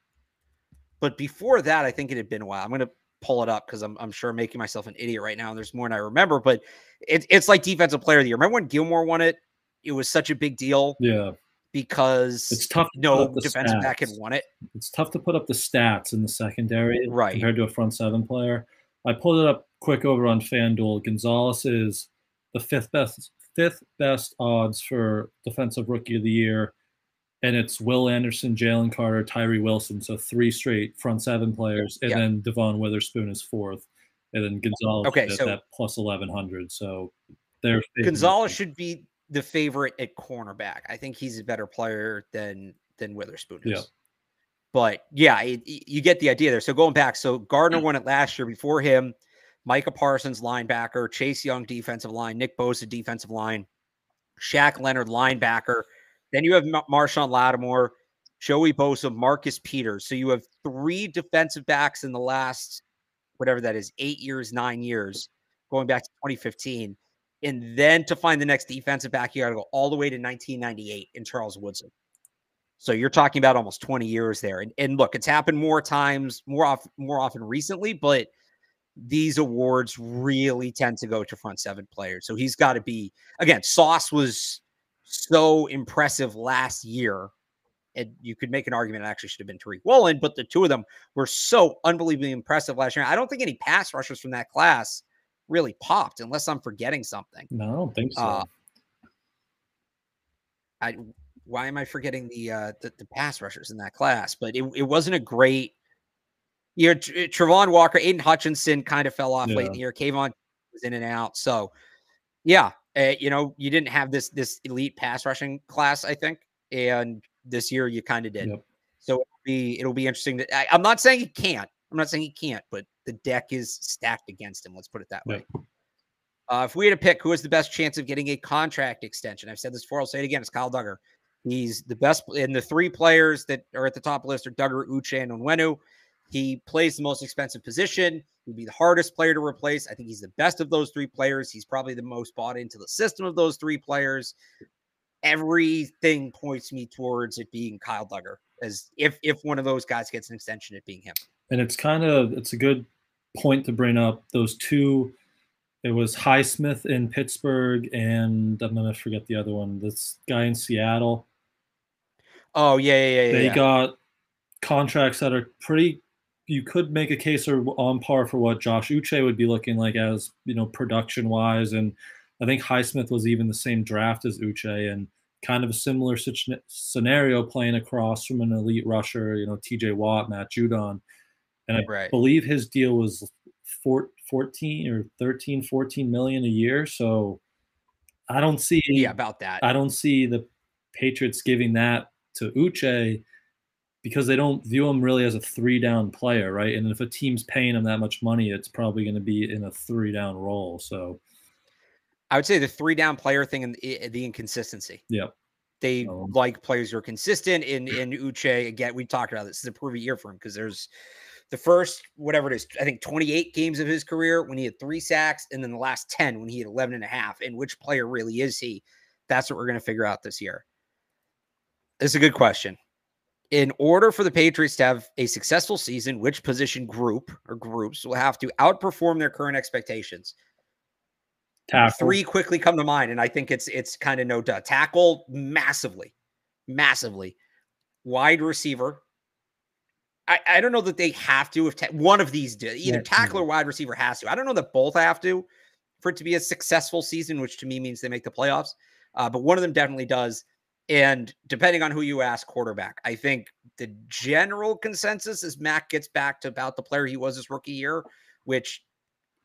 but before that, I think it had been a while. I'm gonna pull it up because I'm I'm sure I'm making myself an idiot right now. And there's more than I remember, but it, it's like defensive player of the year. Remember when Gilmore won it? It was such a big deal Yeah. because It's tough to no defensive back had stats. won it. It's tough to put up the stats in the secondary Right. compared to a front seven player. I pulled it up quick over on FanDuel. Gonzalez is the fifth best fifth best odds for defensive rookie of the year. And it's Will Anderson, Jalen Carter, Tyree Wilson. So three straight front seven players. And Yeah. then Devon Witherspoon is fourth. And then Gonzalez Okay, is at that plus eleven hundred. So they're Gonzalez should be the favorite at cornerback. I think he's a better player than than Witherspoon is. Yeah. But yeah, it, y- you get the idea there. So going back, so Gardner mm. won it last year. Before him, Micah Parsons, linebacker, Chase Young, defensive line, Nick Bosa, defensive line, Shaq Leonard, linebacker. Then you have Ma- Marshon Lattimore, Joey Bosa, Marcus Peters. So you have three defensive backs in the last, whatever that is, eight years, nine years, going back to 2015. And then to find the next defensive back, you got to go all the way to 1998 in Charles Woodson. So you're talking about almost 20 years there. And, and look, it's happened more times, more often, more often recently, but these awards really tend to go to front seven players. So he's got to be again, Sauce was so impressive last year. And you could make an argument it actually should have been Tariq Woolen, but the two of them were so unbelievably impressive last year. I don't think any pass rushers from that class really popped, unless I'm forgetting something. No, I don't think so. Uh, I why am I forgetting the uh the, the pass rushers in that class? But it, it wasn't a great year. Tr- Travon Walker, Aidan Hutchinson kind of fell off late in the year. Kayvon was in and out. So yeah, uh, you know, you didn't have this this elite pass rushing class, I think, and this year you kind of did. Yep. So it'll be it'll be interesting. To, I, I'm not saying he can't. I'm not saying he can't, but the deck is stacked against him. Let's put it that way. Uh, if we had to pick who has the best chance of getting a contract extension, I've said this before, I'll say it again. It's Kyle Dugger. He's the best, and the three players that are at the top list are Dugger, Uche, and Onwenu. He plays the most expensive position. He'd be the hardest player to replace. I think he's the best of those three players. He's probably the most bought into the system of those three players. Everything points me towards it being Kyle Dugger, as if if one of those guys gets an extension, it being him. and it's kind of it's a good point to bring up those two it was highsmith in pittsburgh and i'm gonna forget the other one this guy in seattle Oh yeah, yeah, yeah. they yeah. got contracts that are pretty you could make a case or on par for what Josh Uche would be looking like as you know production wise, and I think Highsmith was even the same draft as Uche, and kind of a similar scenario playing across from an elite rusher, you know, T.J. Watt, Matt Judon, and I right. believe his deal was four, 14 or 13, 14 million a year. So I don't see yeah about that. I don't see the Patriots giving that to Uche because they don't view him really as a three down player, right? And if a team's paying him that much money, it's probably going to be in a three down role. So I would say the three down player thing and the, the inconsistency. Yep. They um, like players who are consistent. In in Uche, again, we talked about this. This is a prove year for him because there's the first whatever it is, I think 28 games of his career when he had three sacks, and then the last 10 when he had 11 and a half. And which player really is he? That's what we're going to figure out this year. It's a good question. In order for the Patriots to have a successful season, which position group or groups will have to outperform their current expectations? Tackle. Three quickly come to mind, and I think it's it's kind of no doubt. Tackle massively, massively. Wide receiver. I, I don't know that they have to. If ta- one of these do, either yeah. tackle or wide receiver has to. I don't know that both have to for it to be a successful season, which to me means they make the playoffs. Uh, but one of them definitely does. And depending on who you ask, quarterback, I think the general consensus is Mac gets back to about the player he was his rookie year, which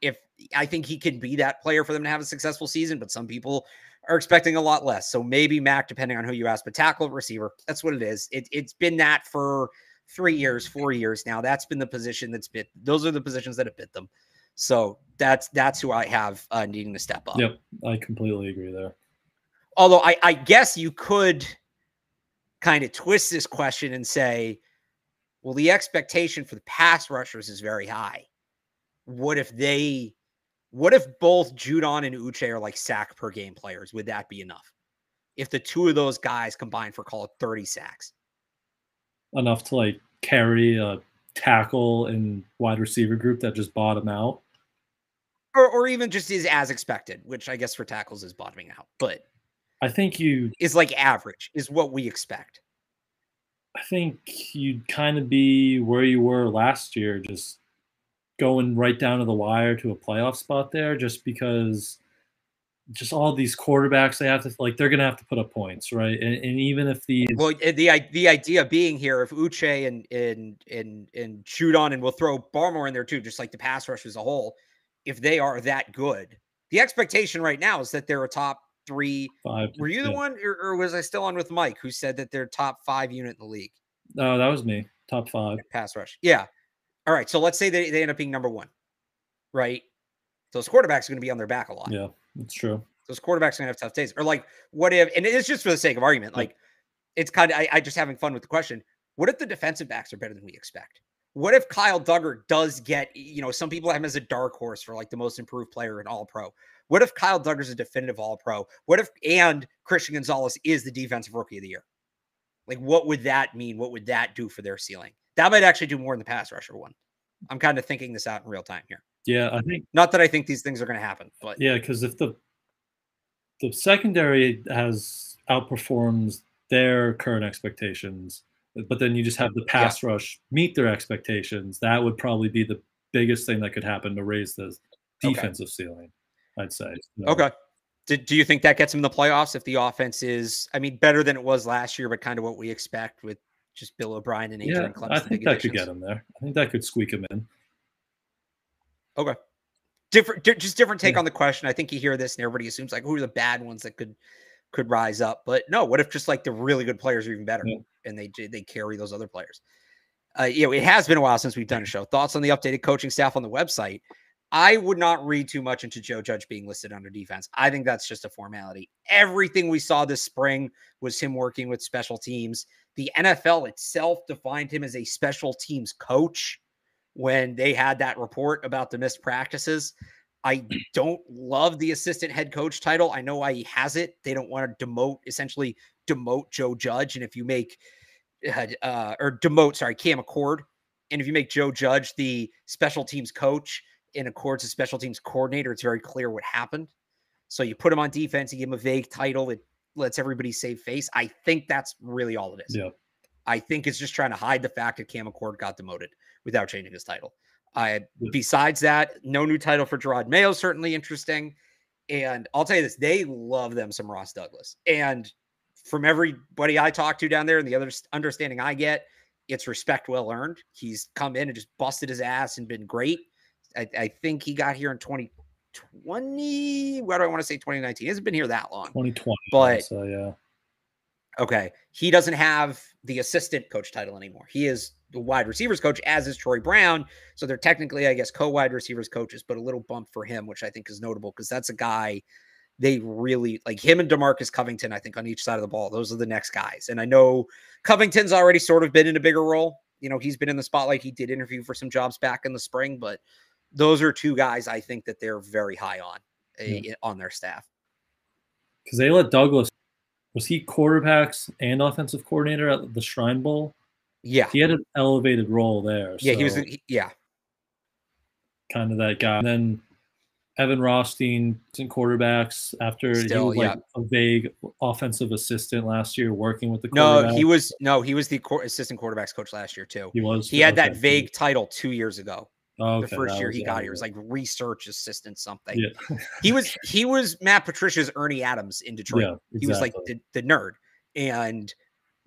if I think he can be that player for them to have a successful season, but some people are expecting a lot less. So maybe Mac, depending on who you ask, but tackle receiver, that's what it is. It, it's been that for three years, four years now. That's been the position that's bit. Those are the positions that have bit them. So that's that's who I have uh, needing to step up. Yep, I completely agree there. Although I, I guess you could kind of twist this question and say, well, the expectation for the pass rushers is very high what if they what if both Judon and Uche are like sack per game players? Would that be enough? If the two of those guys combined for call it 30 sacks. Enough to like carry a tackle and wide receiver group that just bottom out. Or, or even just is as expected, which I guess for tackles is bottoming out. But I think you is like average, is what we expect. I think you'd kind of be where you were last year, just going right down to the wire to a playoff spot there just because just all these quarterbacks they have to like they're gonna have to put up points right and, and even if the well eh, the the idea being here if Uche and and and and Judon and we'll throw Barmore in there too just like the pass rush as a whole if they are that good the expectation right now is that they're a top three five were you the one or, or, was I still on with Mike who said that they're top five unit in the league no that was me top five pass rush yeah all right. So let's say they, they end up being number one, right? Those quarterbacks are going to be on their back a lot. Yeah, that's true. Those quarterbacks are going to have tough days. Or like, what if, and it's just for the sake of argument, like, it's kind of, I, I just having fun with the question. What if the defensive backs are better than we expect? What if Kyle Dugger does get, you know, some people have him as a dark horse for like the most improved player in all pro. What if Kyle Dugger's a definitive all pro? What if, and Christian Gonzalez is the defensive rookie of the year? Like, what would that mean? What would that do for their ceiling? That might actually do more than the pass rusher one. I'm kind of thinking this out in real time here. Yeah, I think not that I think these things are going to happen, but yeah, because if the the secondary has outperforms their current expectations, but then you just have the pass yeah. rush meet their expectations, that would probably be the biggest thing that could happen to raise the defensive okay. ceiling. I'd say. So. Okay. Do, do you think that gets them the playoffs if the offense is, I mean, better than it was last year, but kind of what we expect with just Bill O'Brien and Adrian yeah, Clemson. I think that could get him there. I think that could squeak him in. Okay. Different, di- just different take yeah. on the question. I think you hear this and everybody assumes like, who are the bad ones that could could rise up? But no, what if just like the really good players are even better yeah. and they they carry those other players? Uh, you know, it has been a while since we've done a show. Thoughts on the updated coaching staff on the website? I would not read too much into Joe Judge being listed under defense. I think that's just a formality. Everything we saw this spring was him working with special teams. The NFL itself defined him as a special teams coach when they had that report about the missed practices. I don't love the assistant head coach title. I know why he has it. They don't want to demote, essentially demote Joe Judge. And if you make, uh, uh or demote, sorry, Cam Achord. And if you make Joe Judge the special teams coach, in Achord's as special teams coordinator, it's very clear what happened. So you put him on defense, you give him a vague title, it lets everybody save face. I think that's really all it is. Yeah. I think it's just trying to hide the fact that Cam Achord got demoted, without changing his title. Uh, besides that, no new title for Jerod Mayo, certainly interesting. And I'll tell you this, they love them some Ross Douglas. And from everybody I talk to down there and the other understanding I get, it's respect well earned. He's come in and just busted his ass and been great. I, I think he got here in 2020. What do I want to say? 2019. He hasn't been here that long. 2020. But so yeah. Okay. He doesn't have the assistant coach title anymore. He is the wide receivers coach, as is Troy Brown. So they're technically, I guess, co wide receivers coaches, but a little bump for him, which I think is notable because that's a guy they really like him and Demarcus Covington, I think, on each side of the ball. Those are the next guys. And I know Covington's already sort of been in a bigger role. You know, he's been in the spotlight. He did interview for some jobs back in the spring, but those are two guys I think that they're very high on eh, yeah. on their staff. Because they let Douglas was he quarterbacks and offensive coordinator at the Shrine Bowl? Yeah, he had an elevated role there. Yeah, so he was. He, yeah, kind of that guy. And then Evan Rothstein in quarterbacks after Still, he was like yeah. a vague offensive assistant last year, working with the. No, he was no, he was the assistant quarterbacks coach last year too. He was. He had okay. that vague title two years ago. Oh, okay, the first year he got here. It was like research assistant something. Yeah. he was he was Matt Patricia's Ernie Adams in Detroit. Yeah, exactly. He was like the, the nerd. And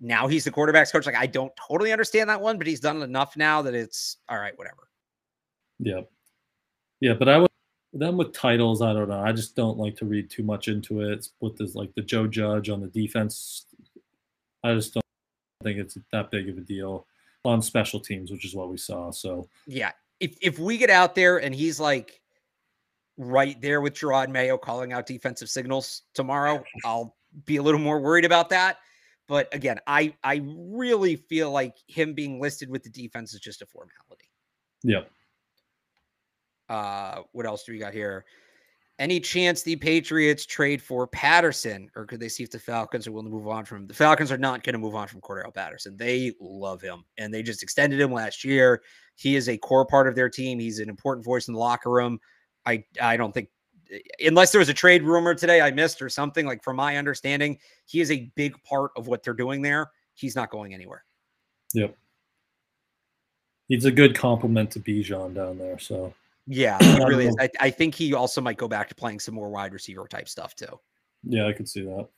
now he's the quarterbacks coach. Like I don't totally understand that one, but he's done enough now that it's all right, whatever. Yeah. Yeah, but I would then with titles, I don't know. I just don't like to read too much into it. With this like the Joe Judge on the defense. I just don't think it's that big of a deal on special teams, which is what we saw. So yeah, if if we get out there and he's like right there with Jerod Mayo calling out defensive signals tomorrow, I'll be a little more worried about that. But again, I I really feel like him being listed with the defense is just a formality. Yeah. Uh, what else do we got here? Any chance the Patriots trade for Patterson, or could they see if the Falcons are willing to move on from him? The Falcons are not going to move on from Cordarrelle Patterson. They love him, and they just extended him last year. He is a core part of their team. He's an important voice in the locker room. I I don't think unless there was a trade rumor today I missed or something like from my understanding, he is a big part of what they're doing there. He's not going anywhere. Yep. He's a good compliment to Bijan down there. So yeah, he really is. I, I, think he also might go back to playing some more wide receiver type stuff too. Yeah, I could see that.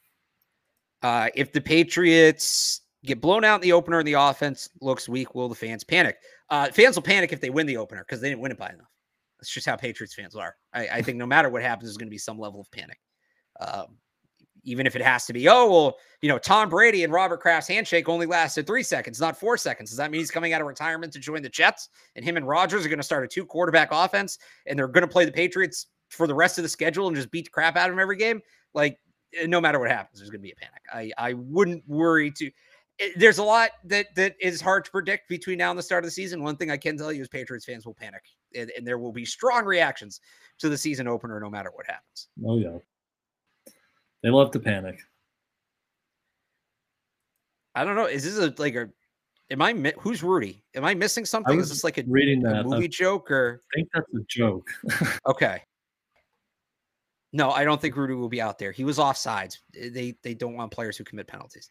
Uh, if the Patriots get blown out in the opener and the offense looks weak, will the fans panic? Uh, fans will panic if they win the opener because they didn't win it by enough. That's just how Patriots fans are. I, I think no matter what happens, there's going to be some level of panic. Um, even if it has to be, oh, well, you know, Tom Brady and Robert Kraft's handshake only lasted three seconds, not four seconds. Does that mean he's coming out of retirement to join the Jets? And him and Rodgers are going to start a two quarterback offense and they're going to play the Patriots for the rest of the schedule and just beat the crap out of them every game? Like, eh, no matter what happens, there's going to be a panic. I, I wouldn't worry to. There's a lot that that is hard to predict between now and the start of the season. One thing I can tell you is Patriots fans will panic, and, and there will be strong reactions to the season opener, no matter what happens. Oh yeah, they love to panic. I don't know. Is this a like a? Am I who's Rudy? Am I missing something? I is this like a reading a that movie I, joke or? I think that's a joke. okay. No, I don't think Rudy will be out there. He was offsides. They they don't want players who commit penalties.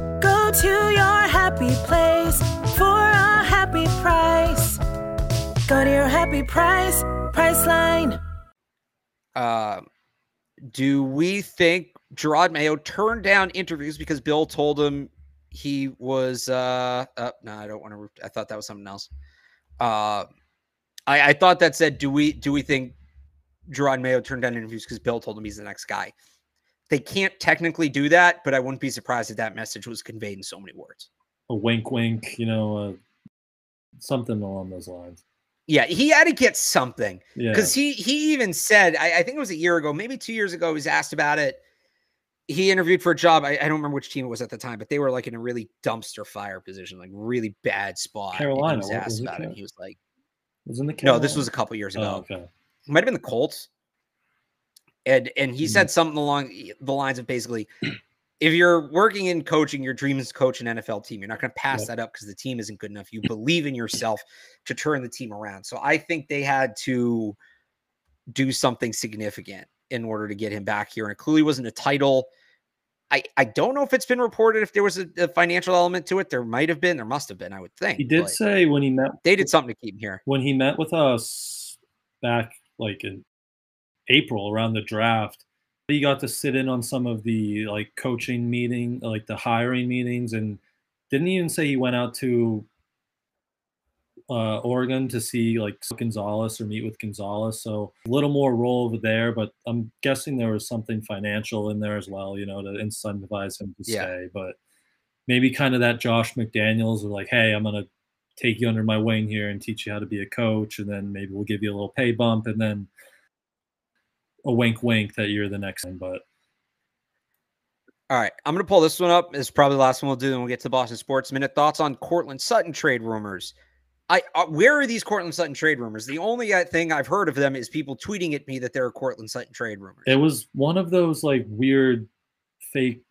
Go to your happy place for a happy price. Go to your happy price, Priceline. Uh, do we think Jerod Mayo turned down interviews because Bill told him he was uh, uh no, I don't want to I thought that was something else. Uh I, I thought that said, do we do we think Jerod Mayo turned down interviews because Bill told him he's the next guy? They can't technically do that, but I wouldn't be surprised if that message was conveyed in so many words. A wink, wink, you know, uh, something along those lines. Yeah, he had to get something because yeah. he he even said I, I, think it was a year ago, maybe two years ago. He was asked about it. He interviewed for a job. I, I, don't remember which team it was at the time, but they were like in a really dumpster fire position, like really bad spot. Carolina. Was asked was about it. He was like, Was in the no, this was a couple years ago. Oh, okay. It might have been the Colts. And and he said mm-hmm. something along the lines of basically, if you're working in coaching, your dream is to coach an NFL team. You're not going to pass that up because the team isn't good enough. You believe in yourself to turn the team around. So I think they had to do something significant in order to get him back here. And it clearly wasn't a title. I, I don't know if it's been reported if there was a, a financial element to it. There might have been. There must have been. I would think. He did say when he met they did something to keep him here. when he met with us back like in April around the draft, he got to sit in on some of the like coaching meeting, like the hiring meetings, and didn't even say he went out to uh, Oregon to see like Gonzalez or meet with Gonzalez. So a little more role over there, but I'm guessing there was something financial in there as well, you know, to incentivize him to Yeah. stay. But maybe kind of that Josh McDaniels of like, hey, I'm gonna take you under my wing here and teach you how to be a coach, and then maybe we'll give you a little pay bump, and then a wink, wink that you're the next one. But All right, I'm to pull this one up. It's probably the last one we'll do, and we'll get to the Boston Sports Minute. Thoughts on Courtland Sutton trade rumors? I uh, where are these Courtland Sutton trade rumors? The only uh, thing I've heard of them is people tweeting at me that there are Courtland Sutton trade rumors. it was one of those like weird fake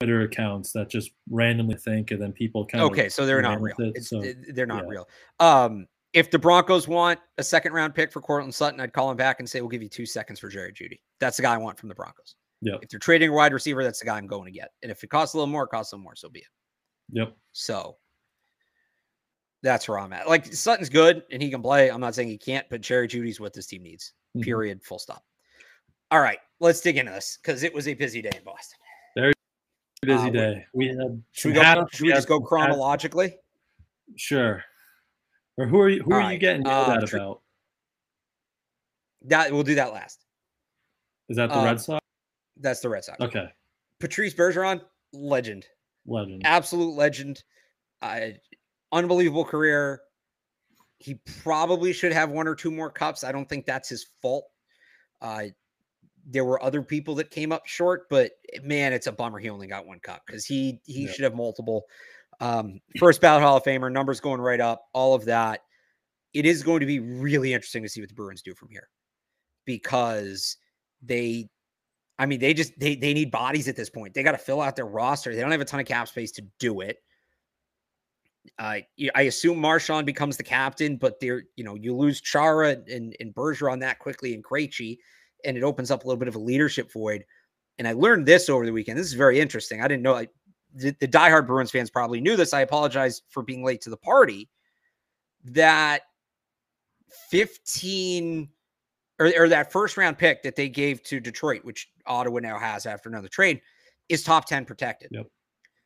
Twitter accounts that just randomly think, and then people kind of Okay, so they're not real. it, so, it- they're not yeah. real. Um, if the Broncos want a second round pick for Courtland Sutton, I'd call him back and say we'll give you two seconds for Jerry Jeudy. That's the guy I want from the Broncos. Yep. If they're trading a wide receiver, that's the guy I'm going to get. And if it costs a little more, it costs a little more. So be it. Yep. So that's where I'm at. Like Sutton's good and he can play. I'm not saying he can't, but Jerry Jeudy's what this team needs. Mhm. Period. Full stop. All right, let's dig into this because it was a busy day in Boston. Very busy Uh, day. We had Should we go? Should we just go chronologically? Sure. Or who are you? Who All are you getting yelled uh, at about? That we'll do that last. Is that the Red Sox? That's the Red Sox. Okay, Patrice Bergeron, legend, legend. absolute legend. Uh, unbelievable career. He probably should have one or two more cups. I don't think that's his fault. Uh, there were other people that came up short, but man, it's a bummer he only got one cup because he he Yeah. should have multiple. Um, first ballot Hall of Famer, numbers going right up, all of that. It is going to be really interesting to see what the Bruins do from here because they I mean, they just they they need bodies at this point. They got to fill out their roster. They don't have a ton of cap space to do it. Uh, I assume Marchand becomes the captain, but they're you know you lose Chara and and Bergeron that quickly and Krejci, and it opens up a little bit of a leadership void. And I learned this over the weekend. This is very interesting. I didn't know. I, the, the diehard Bruins fans probably knew this. I apologize for being late to the party. That 15 or, or that first round pick that they gave to Detroit, which Ottawa now has after another trade, is top 10 protected. Yep.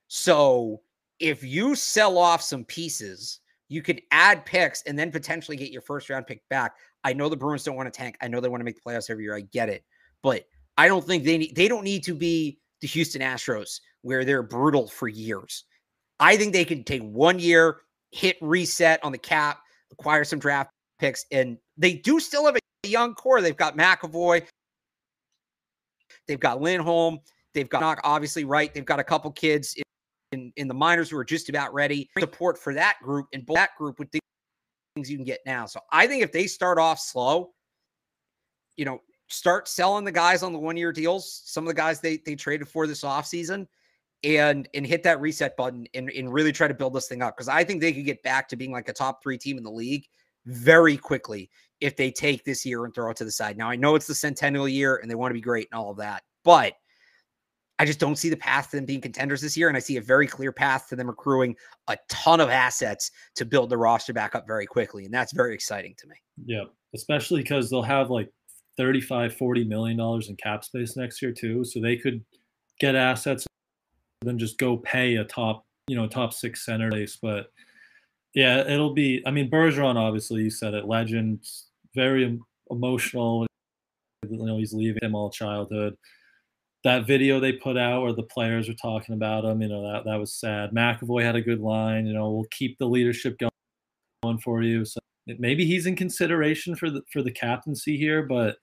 So if you sell off some pieces, you could add picks and then potentially get your first round pick back. I know the Bruins don't want to tank. I know they want to make the playoffs every year. I get it. But I don't think they need they don't need to be the Houston Astros where they're brutal for years. I think they can take one year, hit reset on the cap, acquire some draft picks, and they do still have a young core. They've got McAvoy, they've got Lindholm, they've got Knock, obviously right. They've got a couple kids in, in, in the minors who are just about ready. Support for that group and that group with the things you can get now. So I think if they start off slow, you know, start selling the guys on the one year deals, some of the guys they they traded for this offseason, and and hit that reset button and, and really try to build this thing up. Because I think they could get back to being like a top three team in the league very quickly if they take this year and throw it to the side. Now I know it's the centennial year and they want to be great and all of that, but I just don't see the path to them being contenders this year. And I see a very clear path to them accruing a ton of assets to build the roster back up very quickly. And that's very exciting to me. Yeah, especially because they'll have like 35, 40 million dollars in cap space next year too. So they could get assets and then just go pay a top, you know, top six center base. But yeah, it'll be. I mean, Bergeron, obviously, you said it, legend, very emotional. You know, he's leaving him all childhood. That video they put out where the players were talking about him, you know, that that was sad. McAvoy had a good line. You know, we'll keep the leadership going for you. So maybe he's in consideration for the for the captaincy here, but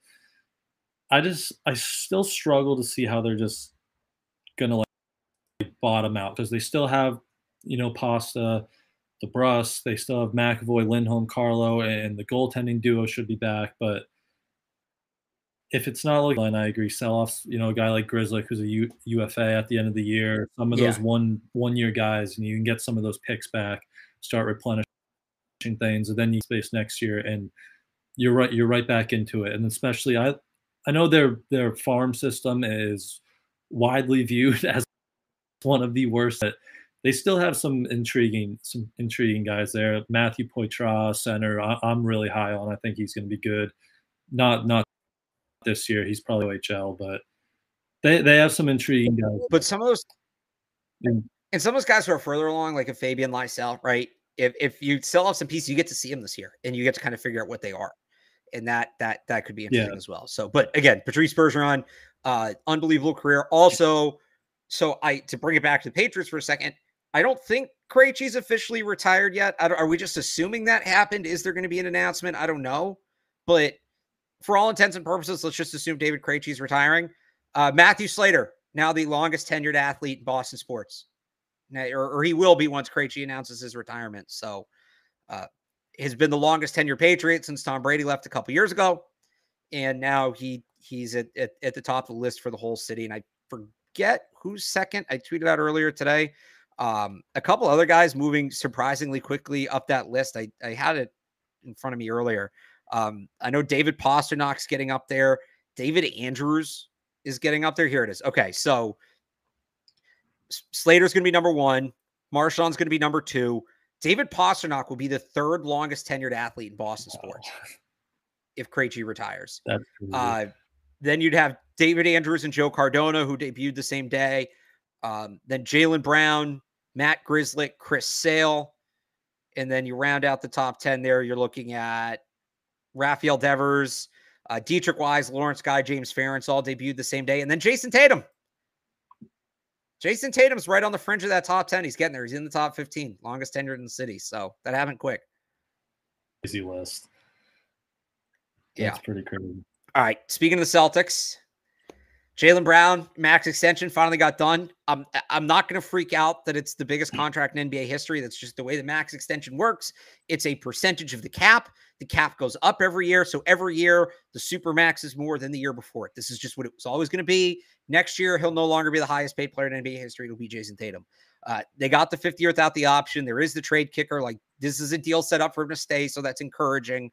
I just I still struggle to see how they're just gonna like bottom out because they still have you know Pasta, the DeBrusk. They still have McAvoy, Lindholm, Carlo, and the goaltending duo should be back. But if it's not like, and I agree, sell offs. You know, a guy like Grizzly who's a U, UFA at the end of the year. Some of those one one year guys, and you can get some of those picks back. Start replenishing things, and then you space next year, and you're right. You're right back into it, and especially I, I know their their farm system is widely viewed as one of the worst. But they still have some intriguing some intriguing guys there. Matthew Poitras, center. I, I'm really high on. I think he's going to be good. Not not this year. He's probably OHL, but they they have some intriguing guys. But some of those And- and some of those guys who are further along, like a Fabian Lysell, right? If if you sell off some pieces, you get to see them this year, and you get to kind of figure out what they are, and that that that could be interesting Yeah. as well. So, but again, Patrice Bergeron, uh, unbelievable career. Also, so I to bring it back to the Patriots for a second, I don't think Krejci's officially retired yet. I don't- are we just assuming that happened? Is there going to be an announcement? I don't know, but for all intents and purposes, let's just assume David Krejci's retiring. Uh, Matthew Slater, now the longest tenured athlete in Boston sports, Now- or, or he will be once Krejci announces his retirement. So, uh, has been the longest tenured Patriot since Tom Brady left a couple years ago, and now he he's at, at at the top of the list for the whole city. And I forget who's second. I tweeted out earlier today. Um, a couple other guys moving surprisingly quickly up that list. I I had it in front of me earlier. Um, I know David Pastrnak's getting up there. David Andrews is getting up there. Here it is. Okay, so Slater's going to be number one. Marchand's going to be number two. David Pastrnak will be the third longest tenured athlete in Boston sports if Krejci retires. Uh, then you'd have David Andrews and Joe Cardona, who debuted the same day. Um, then Jaylen Brown, Matt Grzelcyk, Chris Sale. And then you round out the top 10 there. You're looking at Rafael Devers, uh, Deatrich Wise, Lawrence Guy, James Ferentz all debuted the same day. And then Jayson Tatum. Jayson Tatum's right on the fringe of that top 10. He's getting there. He's in the top 15, longest tenured in the city. So that happened quick. crazy list. Yeah. That's pretty crazy. All right. Speaking of the Celtics, Jaylen Brown max extension finally got done. I'm I'm not going to freak out that it's the biggest contract in NBA history. That's just the way the max extension works. It's a percentage of the cap. The cap goes up every year, so every year the super max is more than the year before it. This is just what it was always going to be. Next year he'll no longer be the highest paid player in NBA history. It'll be Jayson Tatum. Uh, they got the fifth year without the option. There is the trade kicker. Like this is a deal set up for him to stay, so that's encouraging.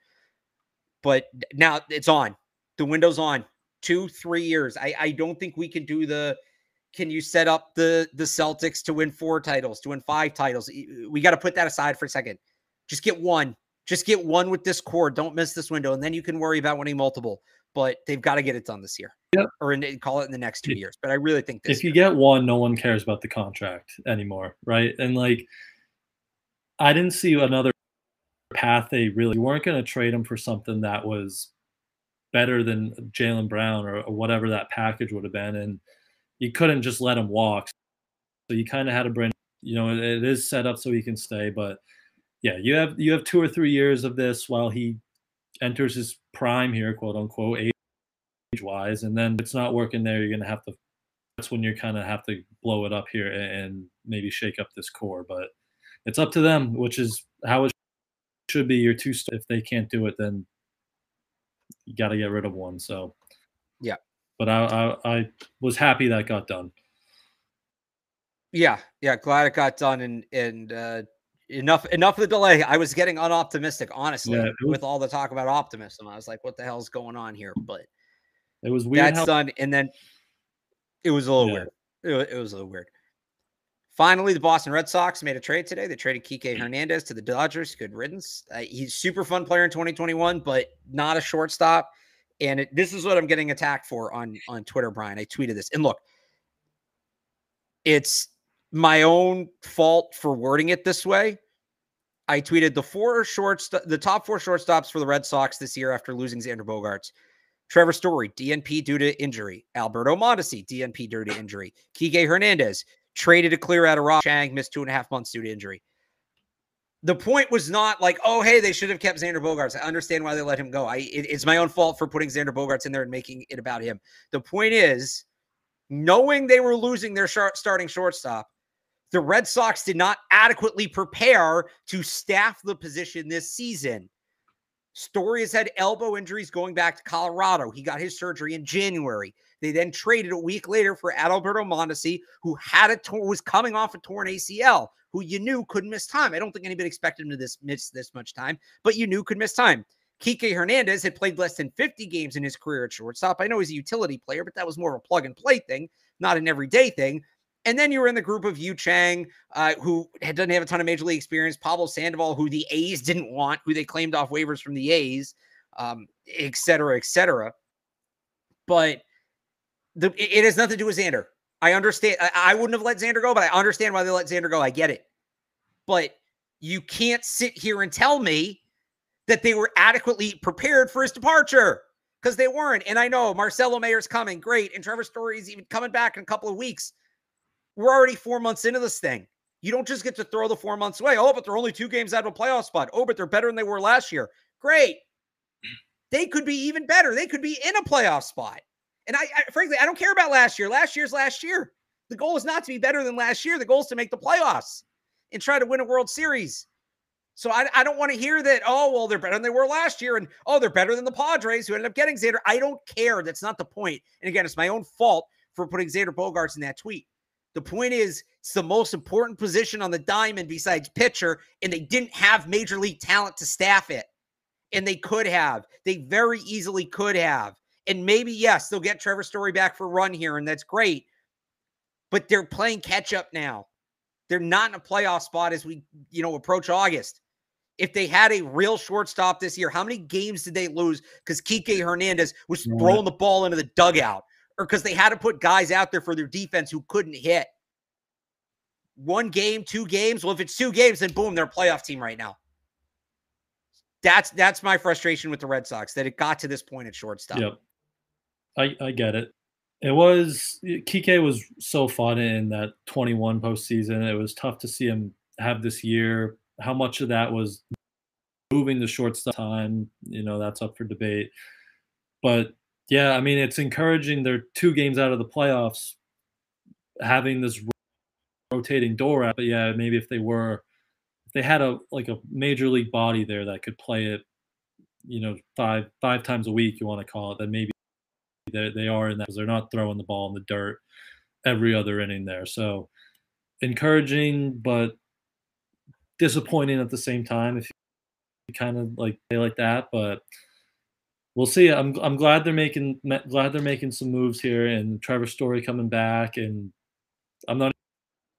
But now it's on. The window's on. Two, three years. I, I don't think we can do the. Can you set up the the Celtics to win four titles, to win five titles? We got to put that aside for a second. Just get one. Just get one with this core. Don't miss this window, and then you can worry about winning multiple. But they've got to get it done this year, Yep. or in, eh, call it in the next two years. But I really think this. if you get one, no one cares about the contract anymore, right? And like, I didn't see another path. They really you weren't going to trade him for something that was better than Jaylen Brown or, or whatever that package would have been, and you couldn't just let him walk. So you kind of had to bring, you know, it, it is set up so he can stay, but yeah, you have you have two or three years of this while he enters his prime here, quote unquote, age wise, and then it's not working there. You're gonna have to that's when you kind of have to blow it up here and, and maybe shake up this core. But it's up to them, which is how it should be. Your two, if they can't do it, then you got to get rid of one. So Yeah. But I, I I was happy that got done. Yeah, yeah, glad it got done and and uh enough enough of the delay. I was getting unoptimistic, honestly, Yeah, was- with all the talk about optimism. I was like, what the hell's going on here? But It was weird. that's how, done, and then it was a little Yeah. weird. It, it was a little weird. Finally, the Boston Red Sox made a trade today. They traded Kike Hernandez to the Dodgers. Good riddance. Uh, he's super fun player in 2021, but not a shortstop. And it, this is what I'm getting attacked for on on Twitter, Brian. I tweeted this, and look, it's my own fault for wording it this way. I tweeted the four shorts, the top four shortstops for the Red Sox this year after losing Xander Bogaerts. Trevor Story, DNP due to injury. Alberto Mondesi, DNP due to injury. Kike Hernandez, traded to clear out of Rock. Chang missed two and a half months due to injury. The point was not like, oh, hey, they should have kept Xander Bogaerts. I understand why they let him go. I it- it's my own fault for putting Xander Bogaerts in there and making it about him. The point is, knowing they were losing their starting shortstop, The Red Sox did not adequately prepare to staff the position this season. Story has had elbow injuries going back to Colorado. He got his surgery in January. They then traded a week later for Adalberto Mondesi, who had a was coming off a torn ACL, who you knew couldn't miss time. I don't think anybody expected him to this miss this much time, but you knew could miss time. Kike Hernandez had played less than 50 games in his career at shortstop. I know he's a utility player, but that was more of a plug and play thing, not an everyday thing. And then you were in the group of Yu Chang, uh, who doesn't have a ton of major league experience, Pablo Sandoval, who the A's didn't want, who they claimed off waivers from the A's, um, et cetera, et cetera. But the, it has nothing to do with Xander. I understand. I, I wouldn't have let Xander go, but I understand why they let Xander go. I get it. But you can't sit here and tell me that they were adequately prepared for his departure because they weren't. And I know Marcelo Mayer's coming, great, and Trevor Story's even coming back in a couple of weeks. We're already four months into this thing. You don't just get to throw the four months away. Oh, but they're only two games out of a playoff spot. Oh, but they're better than they were last year. Great. They could be even better. They could be in a playoff spot. And I, I frankly, I don't care about last year. Last year's last year. The goal is not to be better than last year. The goal is to make the playoffs and try to win a World Series. So I, I don't want to hear that, oh, well, they're better than they were last year. And oh, they're better than the Padres who ended up getting Xander. I don't care. That's not the point. And again, it's my own fault for putting Xander Bogaerts in that tweet. The point is, it's the most important position on the diamond besides pitcher, and they didn't have major league talent to staff it. And they could have. They very easily could have. And maybe, yes, they'll get Trevor Story back for a run here, and that's great. But they're playing catch up now. They're not in a playoff spot as we, you know, approach August. If they had a real shortstop this year, how many games did they lose because Kike Hernandez was throwing the ball into the dugout or because they had to put guys out there for their defense who couldn't hit? One game, two games. Well, if it's two games, then boom, they're a playoff team right now. That's that's my frustration with the Red Sox that it got to this point at shortstop. Yep. I, I get it. It was Kike was so fun in that 21 postseason. It was tough to see him have this year. How much of that was moving the shortstop time? You know, that's up for debate. But yeah, I mean, it's encouraging. They're two games out of the playoffs, having this rotating door out. But yeah, maybe if they were, if they had a like a major league body there that could play it, you know, five five times a week, you want to call it, then maybe they they are in that because they're not throwing the ball in the dirt every other inning there. So encouraging, but disappointing at the same time if you kind of like play like that. But we'll see. I'm I'm glad they're making glad they're making some moves here, and Trevor Story coming back, and I'm not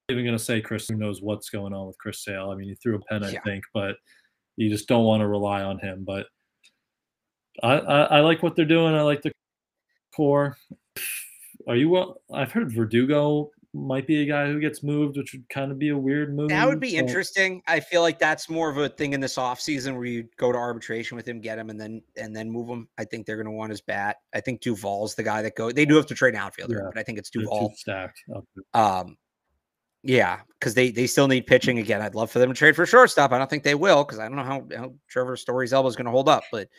even going to say Chris who knows what's going on with Chris Sale. I mean, he threw a pen, I Yeah. think, but you just don't want to rely on him. But I, I, I like what they're doing. I like the core. Are you? well- I've heard Verdugo might be a guy who gets moved, which would kind of be a weird move. That would be interesting. I feel like that's more of a thing in this offseason where you go to arbitration with him, get him, and then and then move him. I think they're going to want his bat. I think Duvall's the guy that go. They do have to trade an outfielder, Yeah, but I think it's Duvall. stacked. up. Um, yeah, because they they still need pitching again. I'd love for them to trade for shortstop. I don't think they will because I don't know how, how Trevor Story's elbow is going to hold up. But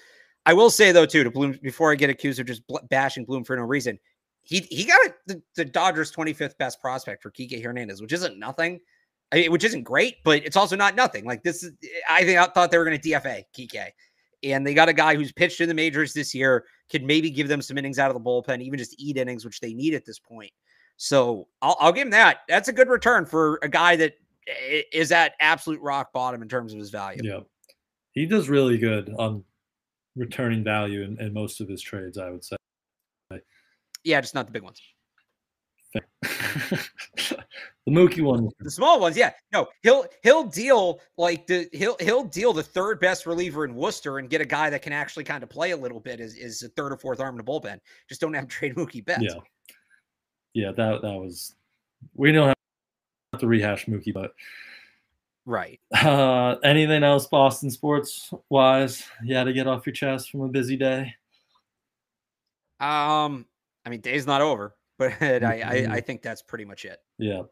I will say though too to Bloom before I get accused of just bashing Bloom for no reason, he he got it, the, the Dodgers 25th best prospect for Kike Hernandez, which isn't nothing. I mean, which isn't great, but it's also not nothing. Like this is, I think I thought they were going to DFA Kike, and they got a guy who's pitched in the majors this year, could maybe give them some innings out of the bullpen, even just eat innings, which they need at this point. So I'll, I'll give him that. That's a good return for a guy that eh, is at absolute rock bottom in terms of his value. Yeah, he does really good on returning value in, in most of his trades. I would say. Yeah, just not the big ones. the Mookie one. The small ones, yeah. No, he'll he'll deal like the he'll he'll deal the third best reliever in Worcester and get a guy that can actually kind of play a little bit is is a third or fourth arm in the bullpen. Just don't have to trade Mookie Betts. Yeah, yeah. That that was. We don't have to rehash Mookie, but Right. uh, anything else Boston sports wise? You had to get off your chest from a busy day. Um, I mean, day's not over, but I, I I Mhm. think that's pretty much it. Yeah,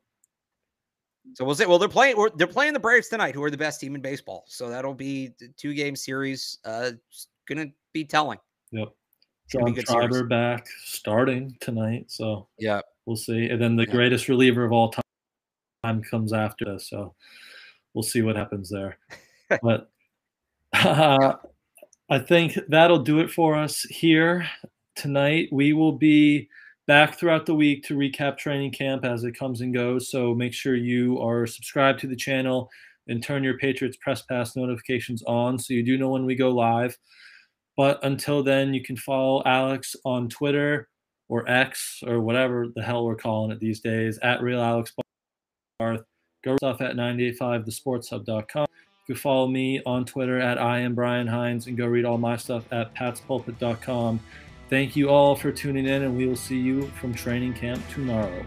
So we'll say, well, they're playing. They're playing the Braves tonight, who are the best team in baseball. So that'll be the two game series. Uh, gonna be telling. yep. John series. Schreiber back starting tonight, so Yeah. we'll see. And then the Yeah. greatest reliever of all time, time comes after this. So we'll see what happens there. but uh, I think that'll do it for us here tonight. We will be back throughout the week to recap training camp as it comes and goes. So make sure you are subscribed to the channel and turn your Patriots Press Pass notifications on so you do know when we go live. But until then, you can follow Alex on Twitter or X or whatever the hell we're calling it these days at Real Alex Barth. Go stuff at 985thesportshub.com. You can follow me on Twitter at I am Brian Hines and go read all my stuff at patspulpit.com. Thank you all for tuning in, and we will see you from training camp tomorrow.